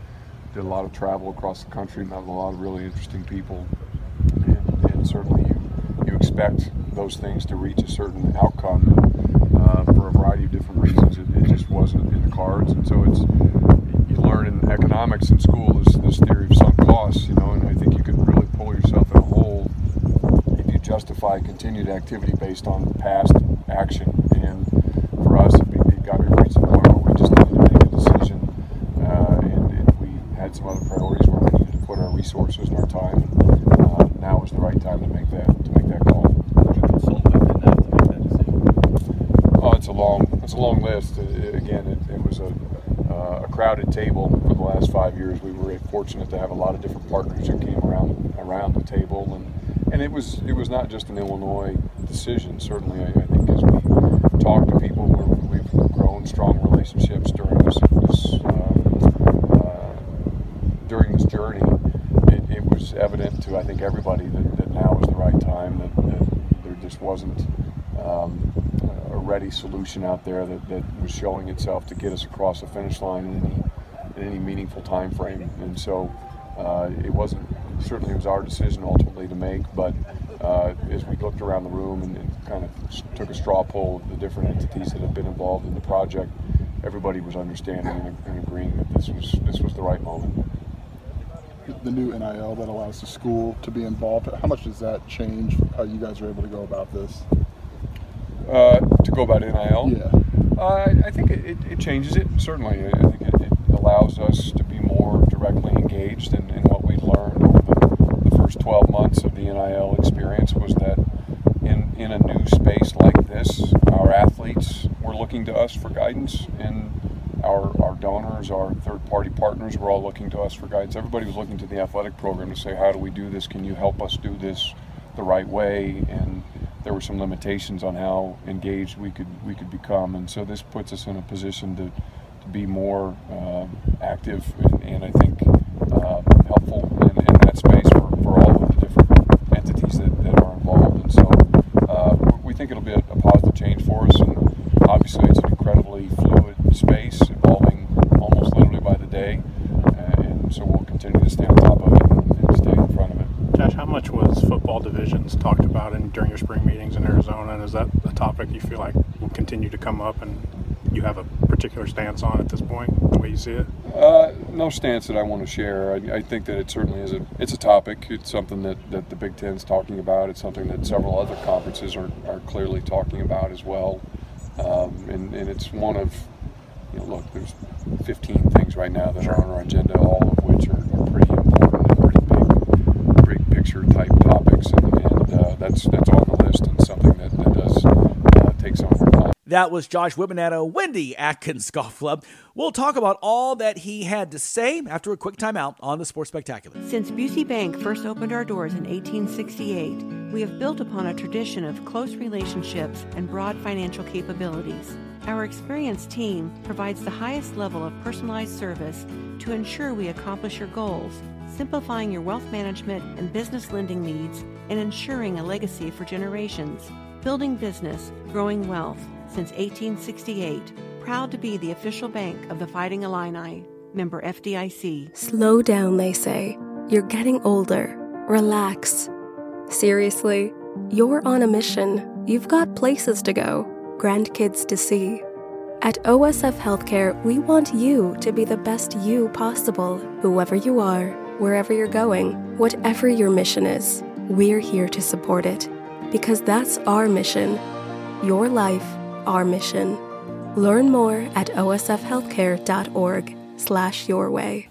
did a lot of travel across the country, met a lot of really interesting people. And, and certainly you, you expect those things to reach a certain outcome. Uh, for a variety of different reasons, it, it just wasn't in the cards. And so it's, you learn in economics in school this, this theory of sunk costs, you know, and I think you can really pull yourself in a hole if you justify continued activity based on past action. And for us, it, it got to reach the point where we just needed to make a decision, uh, and, and, we had some other priorities where we needed to put our resources and our time. Uh, now is the right time to make that to make that call. Oh, it's a long it's a long list. It, again, it, it was a uh, a crowded table for the last five years. We were fortunate to have a lot of different partners who came around around the table, and and it was it was not just an Illinois decision. Certainly, I, I think as we talk to people, we have grown strong relationships during this, this uh, uh, during this journey. It, it, was evident to I think everybody that, that now was the right time. That, that there just wasn't. Um, a ready solution out there that, that was showing itself to get us across the finish line in in any meaningful time frame. And so uh, it wasn't certainly it was our decision ultimately to make, but uh, as we looked around the room and, and, kind of took a straw poll of the different entities that have been involved in the project, everybody was understanding and, and agreeing that this was this was the right moment. The new NIL that allows the school to be involved. How much does that change how you guys are able to go about this? Uh, to go about NIL? Yeah. Uh, I think it, it, it, changes it, certainly. I think it, it, allows us to be more directly engaged in what we learned over the, the, first 12 months of the NIL experience was that in, in a new space like this, our athletes were looking to us for guidance and our, our donors, our third-party partners were all looking to us for guidance. Everybody was looking to the athletic program to say, how do we do this? Can you help us do this the right way? And there were some limitations on how engaged we could we could become, and so this puts us in a position to be more uh, active and, and, I think uh, helpful in, in, that space for, for all of the different entities that, that are involved. And so uh, we think it'll be a, a, positive change for us, and obviously it's an incredibly fluid space, evolving almost literally by the day, and so we'll continue to stay on top of it and, and stay in front of it. Josh, how much was football divisions talked about in, during your spring meetings in Arizona? And is that a topic you feel like will continue to come up and you have a particular stance on at this point, the way you see it? Uh, no stance that I want to share. I, I, think that it certainly is a it's a topic. It's something that, that the Big Ten is talking about. It's something that several other conferences are, are clearly talking about as well. Um, and, and it's one of, you know, look, there's 15 things right now that are on our agenda, all of which are, are pretty important and pretty big, big picture type topics. And, and uh, that's that's on the list and something that, that does uh, take some of our time. That was Josh Whitman Wendy Atkins Golf Club. We'll talk about all that he had to say after a quick timeout on the Sports Spectacular. Since Busey Bank first opened our doors in 1868, we have built upon a tradition of close relationships and broad financial capabilities. Our experienced team provides the highest level of personalized service to ensure we accomplish your goals, simplifying your wealth management and business lending needs and ensuring a legacy for generations. Building business, growing wealth since 1868. Proud to be the official bank of the Fighting Illini. Member FDIC. Slow down, they say. You're getting older. Relax. Seriously, you're on a mission. You've got places to go, grandkids to see. At OSF Healthcare, we want you to be the best you possible, whoever you are, wherever you're going, whatever your mission is. We're here to support it because that's our mission. Your life, our mission. Learn more at osfhealthcare.org slash your way.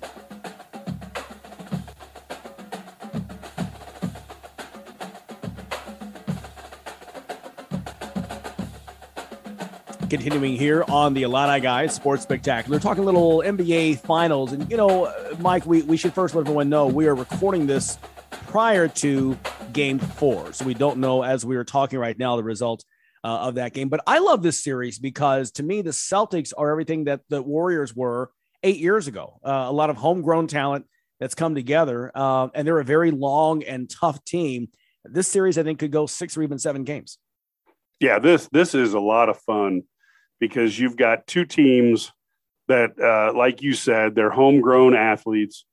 Continuing here on the Illini Guys Sports Spectacular, talking little NBA Finals. And, you know, Mike, we, we should first let everyone know we are recording this prior to game four. So we don't know, as we are talking right now, the result uh, of that game. But I love this series because to me, the Celtics are everything that the Warriors were eight years ago. Uh, a lot of homegrown talent that's come together, uh, and they're a very long and tough team. This series, I think, could go six or even seven games. Yeah, this this is a lot of fun because you've got two teams that, uh, like you said, they're homegrown athletes.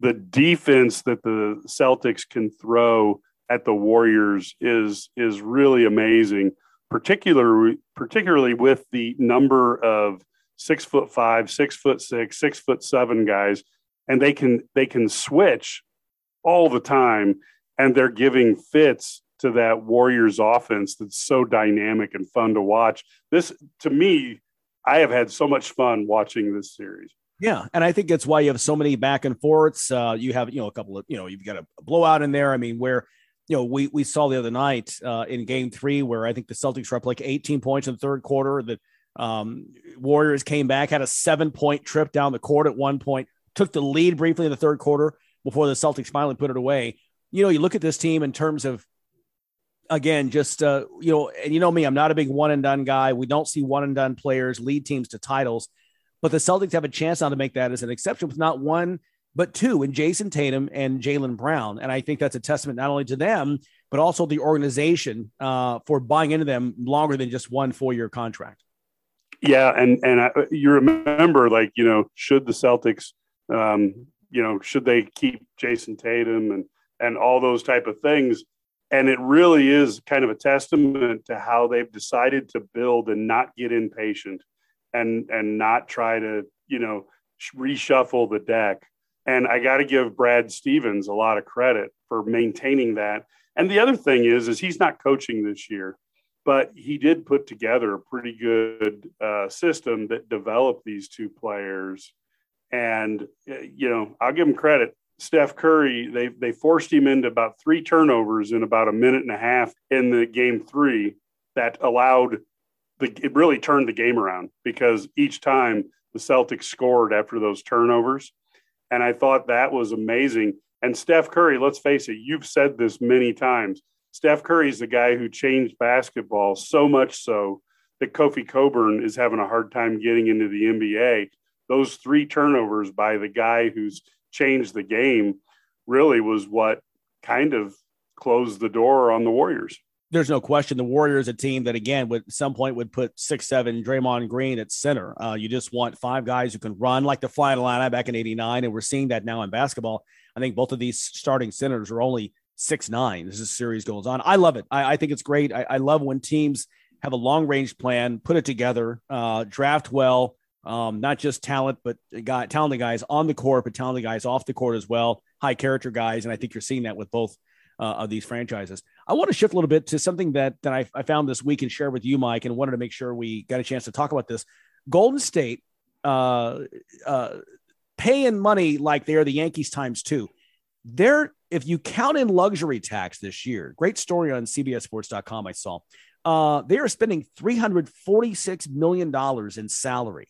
The defense that the Celtics can throw at the Warriors is is really amazing, particularly particularly with the number of six foot five, six foot six, six foot seven guys, and they can they can switch all the time, and they're giving fits to that Warriors offense that's so dynamic and fun to watch. This to me, I have had so much fun watching this series. Yeah, and I think that's why you have so many back and forths. Uh, you have you know a couple of you know you've got a blowout in there. I mean, where you know we we saw the other night uh, in Game Three where I think the Celtics were up like 18 points in the third quarter. That um, Warriors came back, had a seven point trip down the court at one point, took the lead briefly in the third quarter before the Celtics finally put it away. You know, you look at this team in terms of again, just uh, you know, and you know me, I'm not a big one and done guy. We don't see one and done players lead teams to titles, but the Celtics have a chance now to make that as an exception with not one but two in Jayson Tatum and Jaylen Brown, and I think that's a testament not only to them but also the organization uh, for buying into them longer than just one four year contract. Yeah, and and I, you remember, like you know, should the Celtics, um, you know, should they keep Jayson Tatum and and all those type of things? and it really is kind of a testament to how they've decided to build and not get impatient and and not try to you know reshuffle the deck and i got to give brad stevens a lot of credit for maintaining that and the other thing is is he's not coaching this year but he did put together a pretty good uh, system that developed these two players and uh, you know i'll give him credit Steph Curry, they they forced him into about three turnovers in about a minute and a half in the game three that allowed the it really turned the game around because each time the Celtics scored after those turnovers. And I thought that was amazing. And Steph Curry, let's face it, you've said this many times. Steph Curry is the guy who changed basketball so much so that Kofi Cockburn is having a hard time getting into the NBA. Those three turnovers by the guy who's changed the game really was what kind of closed the door on the Warriors. There's no question the Warriors, a team that again would some point would put six seven Draymond Green at center. Uh, you just want five guys who can run like the flying line back in '89, and we're seeing that now in basketball. I think both of these starting centers are only six nine as this series goes on. I love it. I, I think it's great. I, I, love when teams have a long range plan, put it together, uh, draft well, um, not just talent, but guy, talented guys on the court, but talented guys off the court as well, high character guys. And I think you're seeing that with both uh, of these franchises. I want to shift a little bit to something that, that I, I, found this week and share with you, Mike, and wanted to make sure we got a chance to talk about this. Golden State uh, uh, paying money like they're the Yankees times two. They're, if you count in luxury tax this year, great story on CBSSports.com I saw. Uh, they are spending $346 million in salary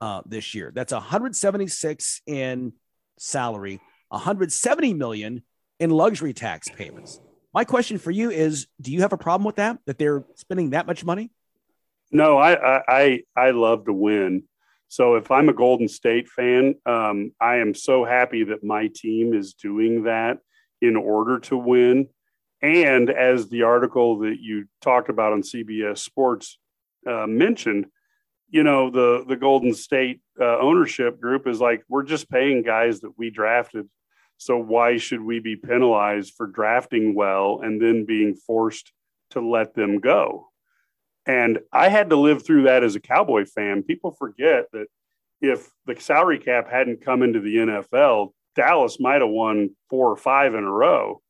uh, this year. That's 176 in salary, 170 million in luxury tax payments. My question for you is: Do you have a problem with that? That they're spending that much money? No, I I I love to win. So if I'm a Golden State fan, um, I am so happy that my team is doing that in order to win. And as the article that you talked about on CBS Sports uh, mentioned, you know the the Golden State uh, ownership group is like we're just paying guys that we drafted. So why should we be penalized for drafting well and then being forced to let them go? And I had to live through that as a Cowboy fan. People forget that if the salary cap hadn't come into the NFL, Dallas might have won four or five in a row.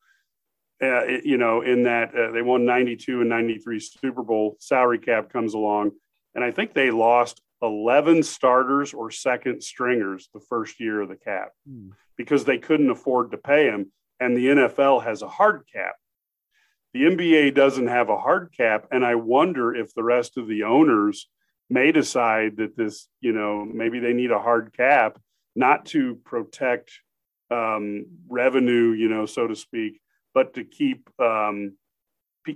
Uh, you know, in that uh, they won 92 and 93 Super Bowl, salary cap comes along and I think they lost 11 starters or second stringers the first year of the cap mm. because they couldn't afford to pay them. And the NFL has a hard cap. The NBA doesn't have a hard cap. And I wonder if the rest of the owners may decide that this, you know, maybe they need a hard cap, not to protect um, revenue, you know, so to speak, but to keep um,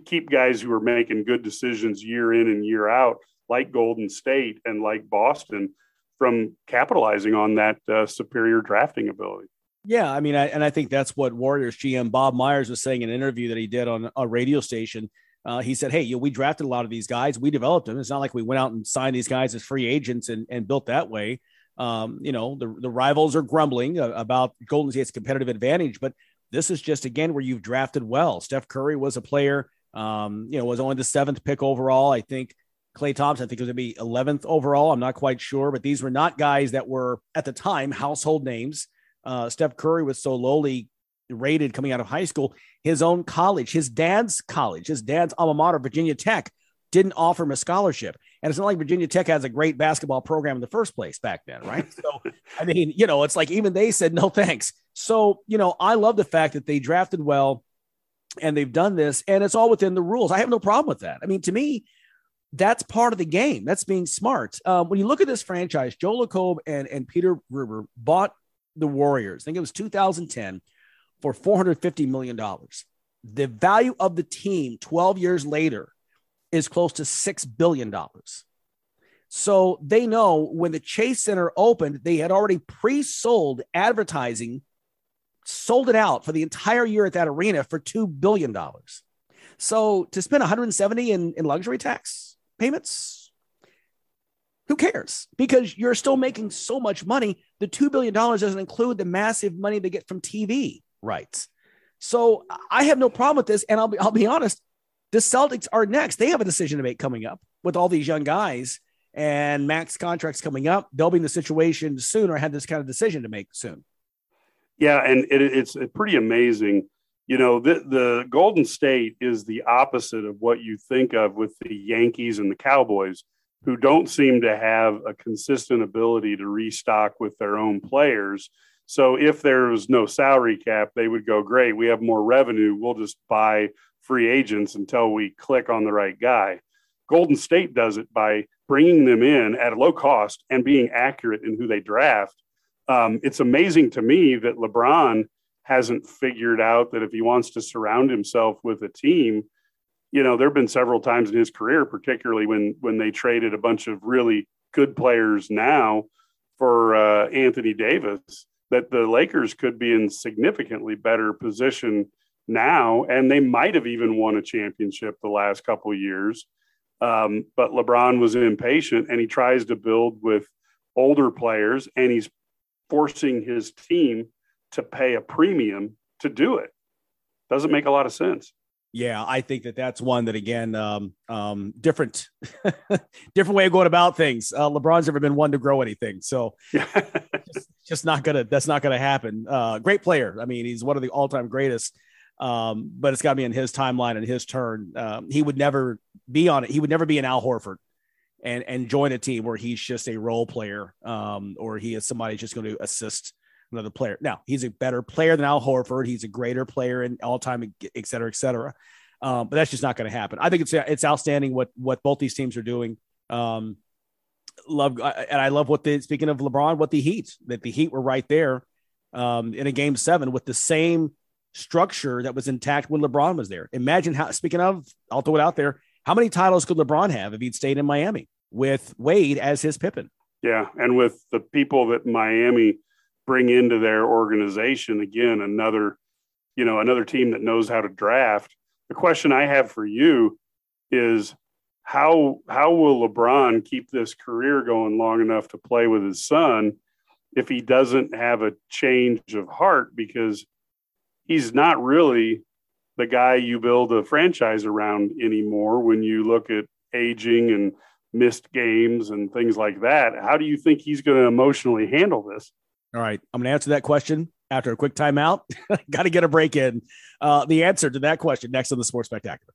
keep guys who are making good decisions year in and year out, like Golden State and like Boston, from capitalizing on that uh, superior drafting ability. Yeah, I mean, I, and I think that's what Warriors GM Bob Myers was saying in an interview that he did on a radio station. Uh, he said, "Hey, you know, we drafted a lot of these guys. We developed them. It's not like we went out and signed these guys as free agents and, and built that way. Um, you know, the, the rivals are grumbling uh, about Golden State's competitive advantage, but this is just again where you've drafted well. Steph Curry was a player, um, you know, was only the seventh pick overall. I think Klay Thompson, I think it was going to be 11th overall. I'm not quite sure, but these were not guys that were at the time household names. Uh, Steph Curry was so lowly rated coming out of high school. His own college, his dad's college, his dad's alma mater, Virginia Tech, didn't offer him a scholarship. And it's not like Virginia Tech has a great basketball program in the first place back then, right? So, I mean, you know, it's like even they said no thanks. So, you know, I love the fact that they drafted well and they've done this and it's all within the rules. I have no problem with that. I mean, to me, that's part of the game. That's being smart. Um, when you look at this franchise, Joe Lacob and, and Peter Guber bought the Warriors. I think it was 2010 for $450 million. The value of the team 12 years later is close to $6 billion. So they know when the Chase Center opened, they had already pre sold advertising, sold it out for the entire year at that arena for $2 billion. So to spend 170 in, in luxury tax payments, who cares? Because you're still making so much money. The $2 billion doesn't include the massive money they get from TV rights. So I have no problem with this. And I'll be, I'll be honest, the Celtics are next. They have a decision to make coming up with all these young guys and max contracts coming up. They'll be in the situation soon or had this kind of decision to make soon. Yeah, and it, it's pretty amazing. You know, the, the Golden State is the opposite of what you think of with the Yankees and the Cowboys, who don't seem to have a consistent ability to restock with their own players. So if there was no salary cap, they would go, great, we have more revenue. We'll just buy free agents until we click on the right guy. Golden State does it by bringing them in at a low cost and being accurate in who they draft. Um, it's amazing to me that LeBron hasn't figured out that if he wants to surround himself with a team, you know, there have been several times in his career, particularly when when they traded a bunch of really good players now for uh, Anthony Davis, that the Lakers could be in significantly better position now, and they might have even won a championship the last couple years. Um, but LeBron was impatient, and he tries to build with older players, and he's forcing his team to pay a premium to do it. Doesn't make a lot of sense. Yeah, I think that that's one that again, um, um, different, different way of going about things. Uh, LeBron's never been one to grow anything, so just, just, not gonna. That's not gonna happen. Uh, great player. I mean, he's one of the all-time greatest. Um, but it's got to be in his timeline and his turn. Um, he would never be on it. He would never be an Al Horford and and join a team where he's just a role player, um, or he is somebody just going to assist another player. Now he's a better player than Al Horford. He's a greater player in all time, et cetera, et cetera. Um, but that's just not going to happen. I think it's it's outstanding what what both these teams are doing. Um, love and I love what the speaking of LeBron, what the Heat that the Heat were right there um, in a game seven with the same structure that was intact when LeBron was there. Imagine how, speaking of, I'll throw it out there. How many titles could LeBron have if he'd stayed in Miami with Wade as his Pippen? Yeah. And with the people that Miami bring into their organization, again, another, you know, another team that knows how to draft. The question I have for you is how how will LeBron keep this career going long enough to play with his son if he doesn't have a change of heart because he's not really the guy you build a franchise around anymore when you look at aging and missed games and things like that. How do you think he's going to emotionally handle this? All right. I'm going to answer that question after a quick timeout. Got to get a break in. Uh, the answer to that question next on the Sports Spectacular.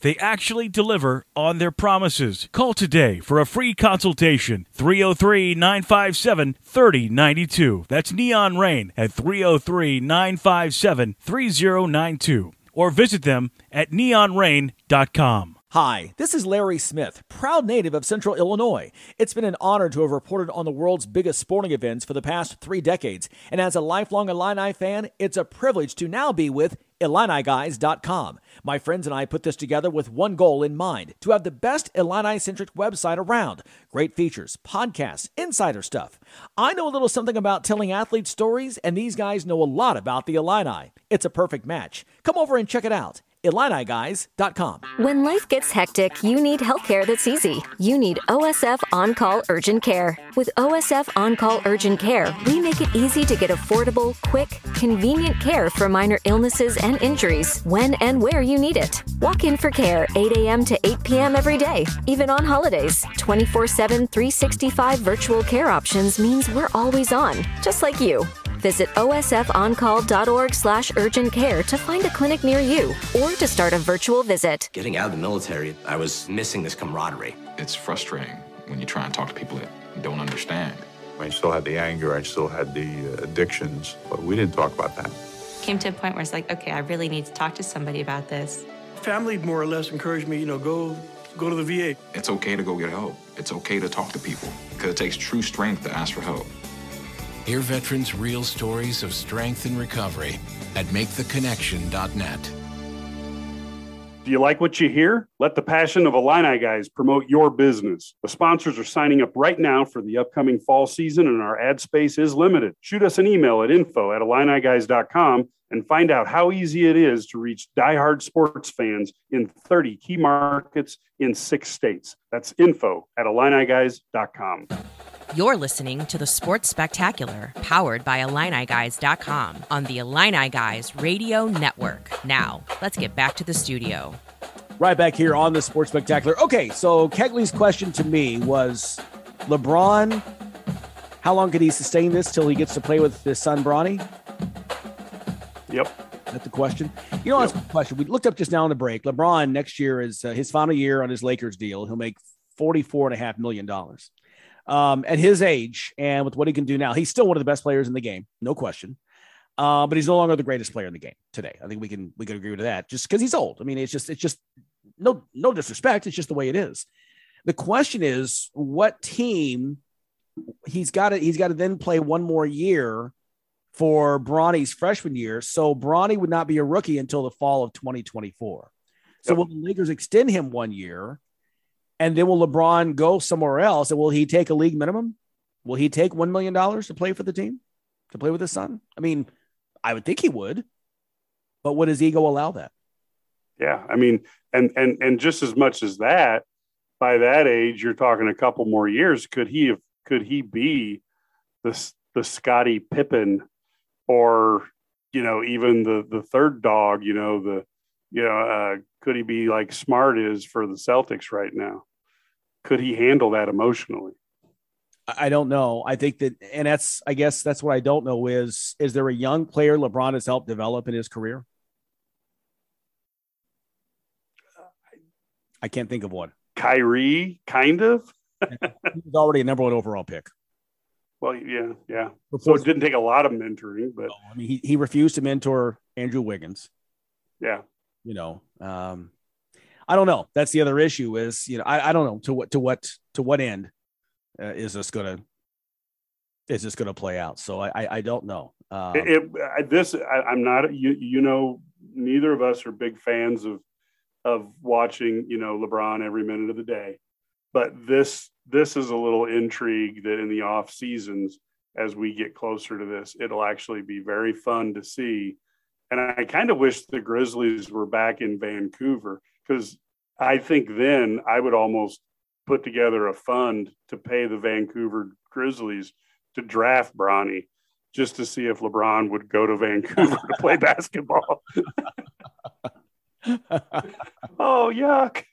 They actually deliver on their promises. Call today for a free consultation. 303 957 3092. That's Neon Rain at 303 957 3092. Or visit them at neonrain.com. Hi, this is Larry Smith, proud native of Central Illinois. It's been an honor to have reported on the world's biggest sporting events for the past three decades. And as a lifelong Illini fan, it's a privilege to now be with IlliniGuys.com. My friends and I put this together with one goal in mind to have the best Illini centric website around. Great features, podcasts, insider stuff. I know a little something about telling athletes stories, and these guys know a lot about the Illini. It's a perfect match. Come over and check it out. IlliniGuys.com. When life gets hectic, you need healthcare that's easy. You need OSF On Call Urgent Care. With OSF On Call Urgent Care, we make it easy to get affordable, quick, convenient care for minor illnesses and injuries when and where you need it. Walk in for care 8 a.m. to 8 p.m. every day, even on holidays. 24 7, 365 virtual care options means we're always on, just like you. Visit osfoncall.org slash urgent care to find a clinic near you or to start a virtual visit. Getting out of the military, I was missing this camaraderie. It's frustrating when you try and talk to people that don't understand. I still had the anger, I still had the uh, addictions, but we didn't talk about that. Came to a point where it's like, okay, I really need to talk to somebody about this. Family more or less encouraged me, you know, go go to the VA. It's okay to go get help. It's okay to talk to people because it takes true strength to ask for help. Hear veterans' real stories of strength and recovery at MakeTheConnection.net. Do you like what you hear? Let the passion of Illini guys promote your business. The sponsors are signing up right now for the upcoming fall season, and our ad space is limited. Shoot us an email at info at IlliniGuys.com and find out how easy it is to reach diehard sports fans in 30 key markets in six states. That's info at IlliniGuys.com. You're listening to the Sports Spectacular, powered by IlliniGuys.com on the Illini Guys Radio Network. Now, let's get back to the studio. Right back here on the Sports Spectacular. Okay, so Kegley's question to me was LeBron, how long can he sustain this till he gets to play with his son Bronny? Yep. That's the question. You know, that's the question. We looked up just now on the break. LeBron next year is uh, his final year on his Lakers deal. He'll make $44.5 million. Um, at his age and with what he can do now, he's still one of the best players in the game, no question. Uh, but he's no longer the greatest player in the game today. I think we can we can agree with that. Just because he's old. I mean, it's just it's just no no disrespect. It's just the way it is. The question is, what team he's got to he's got to then play one more year for Bronny's freshman year. So Bronny would not be a rookie until the fall of 2024. So will the Lakers extend him one year? And then will LeBron go somewhere else? And will he take a league minimum? Will he take $1 million to play for the team, to play with his son? I mean, I would think he would, but would his ego allow that? Yeah. I mean, and, and, and just as much as that, by that age, you're talking a couple more years. Could he have, could he be the, the Scottie Pippen or, you know, even the, the third dog, you know, the, you know, uh, could he be like smart is for the Celtics right now? Could he handle that emotionally? I don't know. I think that, and that's, I guess that's what I don't know is, is there a young player LeBron has helped develop in his career? I can't think of one. Kyrie, kind of. He's already a number one overall pick. Well, yeah, yeah. So it didn't take a lot of mentoring, but I mean, he, he refused to mentor Andrew Wiggins. Yeah. You know, um, I don't know. That's the other issue is, you know, I, I don't know to what, to what, to what end uh, is this going to, is this going to play out? So I, I, I don't know. Um, it, it, I- this I, I'm not. You you know, neither of us are big fans of of watching. You know, LeBron every minute of the day, but this this is a little intrigue that in the off seasons, as we get closer to this, it'll actually be very fun to see. And I kind of wish the Grizzlies were back in Vancouver because I think then I would almost put together a fund to pay the Vancouver Grizzlies to draft Bronny just to see if LeBron would go to Vancouver to play basketball. oh, yuck.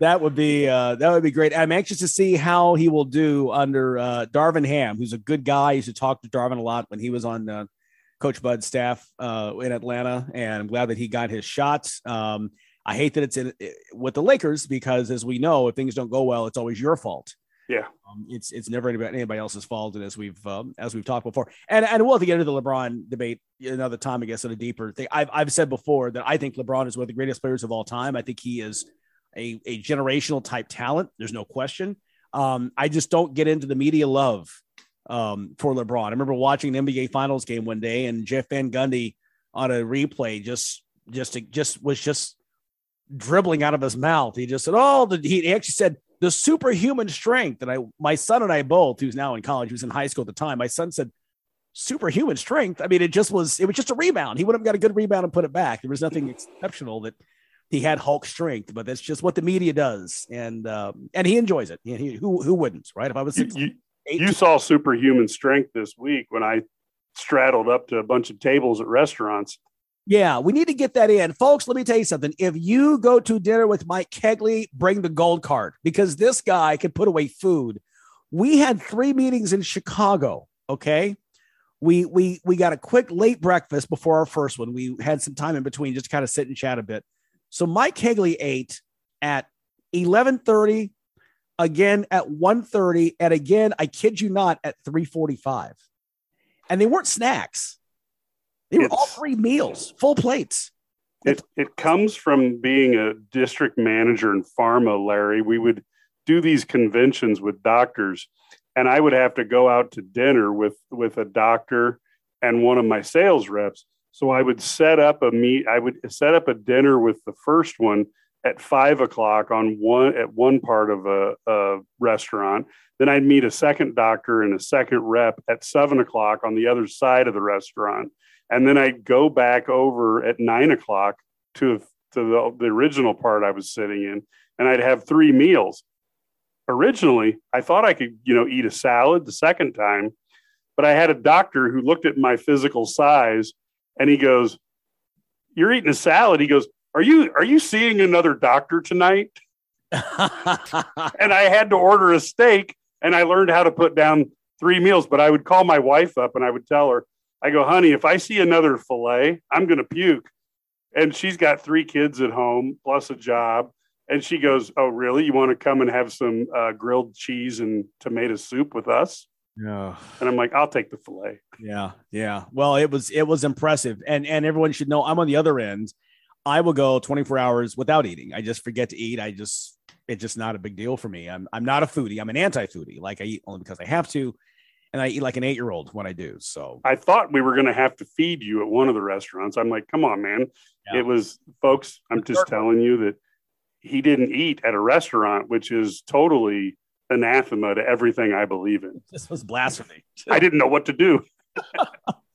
that would be uh, that would be great. I'm anxious to see how he will do under uh, Darvin Ham, who's a good guy. I used to talk to Darvin a lot when he was on uh, Coach Bud's staff uh, in Atlanta, and I'm glad that he got his shots. Um, I hate that it's in with the Lakers because, as we know, if things don't go well, it's always your fault. Yeah, um, it's it's never anybody, anybody else's fault, and as we've um, as we've talked before, and and we'll have to get into the LeBron debate another time, I guess, in a deeper thing. I've I've said before that I think LeBron is one of the greatest players of all time. I think he is a a generational type talent. There's no question. Um, I just don't get into the media love um, for LeBron. I remember watching an NBA Finals game one day, and Jeff Van Gundy on a replay just just just was just dribbling out of his mouth. He just said, "Oh," the, he actually said the superhuman strength. And I, my son and I both, who's now in college, who's in high school at the time, my son said, superhuman strength. I mean, it just was, it was just a rebound. He would have got a good rebound and put it back. There was nothing exceptional that he had Hulk strength, but that's just what the media does. And, um, and he enjoys it. He, who, who wouldn't, right? If I was six, you, you saw superhuman strength this week when I straddled up to a bunch of tables at restaurants yeah, we need to get that in. Folks, let me tell you something. If you go to dinner with Mike Kegley, bring the gold card because this guy can put away food. We had three meetings in Chicago, okay? We we we got a quick late breakfast before our first one. We had some time in between just to kind of sit and chat a bit. So Mike Kegley ate at 11:30, again at 1:30, and again, I kid you not, at 3:45. And they weren't snacks they were it's, all three meals, full plates. It it comes from being a district manager in pharma, Larry. We would do these conventions with doctors, and I would have to go out to dinner with with a doctor and one of my sales reps. So I would set up a meet. I would set up a dinner with the first one at five o'clock on one at one part of a, a, restaurant. Then I'd meet a second doctor and a second rep at seven o'clock on the other side of the restaurant and then I'd go back over at nine o'clock to to the, the original part I was sitting in, and I'd have three meals. Originally, I thought I could, you know, eat a salad the second time, but I had a doctor who looked at my physical size, and he goes, "You're eating a salad." He goes, "Are you are you seeing another doctor tonight?" and I had to order a steak, and I learned how to put down three meals. But I would call my wife up, and I would tell her, I go, honey, if I see another fillet, I'm going to puke. And she's got three kids at home plus a job. And she goes, Oh, really? You want to come and have some uh, grilled cheese and tomato soup with us? Yeah. And I'm like, I'll take the fillet. Yeah. Yeah. Well, it was, it was impressive. And, and everyone should know I'm on the other end. I will go 24 hours without eating. I just forget to eat. I just, it's just not a big deal for me. I'm, I'm not a foodie. I'm an anti foodie. Like I eat only because I have to and I eat like an eight year old when I do. So I thought we were going to have to feed you at one of the restaurants. I'm like, come on, man. Yeah. It was, folks, I'm just telling you that he didn't eat at a restaurant, which is totally anathema to everything I believe in. This was blasphemy. I didn't know what to do.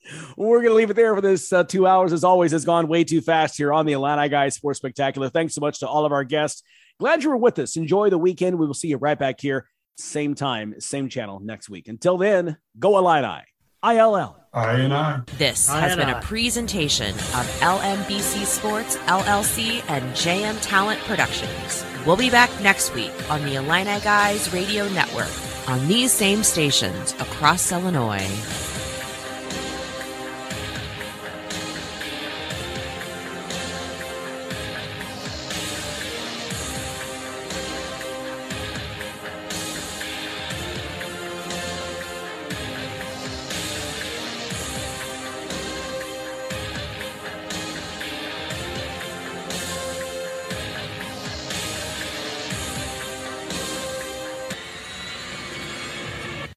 We're going to leave it there for this uh, two hours. As always, has gone way too fast here on the Illini Guys Sports Spectacular. Thanks so much to all of our guests. Glad you were with us. Enjoy the weekend. We will see you right back here same time, same channel next week. Until then, go Illini. ILL. I and I. This I has been I. a presentation of LMBC Sports, LLC, and JM Talent Productions. We'll be back next week on the Illini Guys Radio Network on these same stations across Illinois.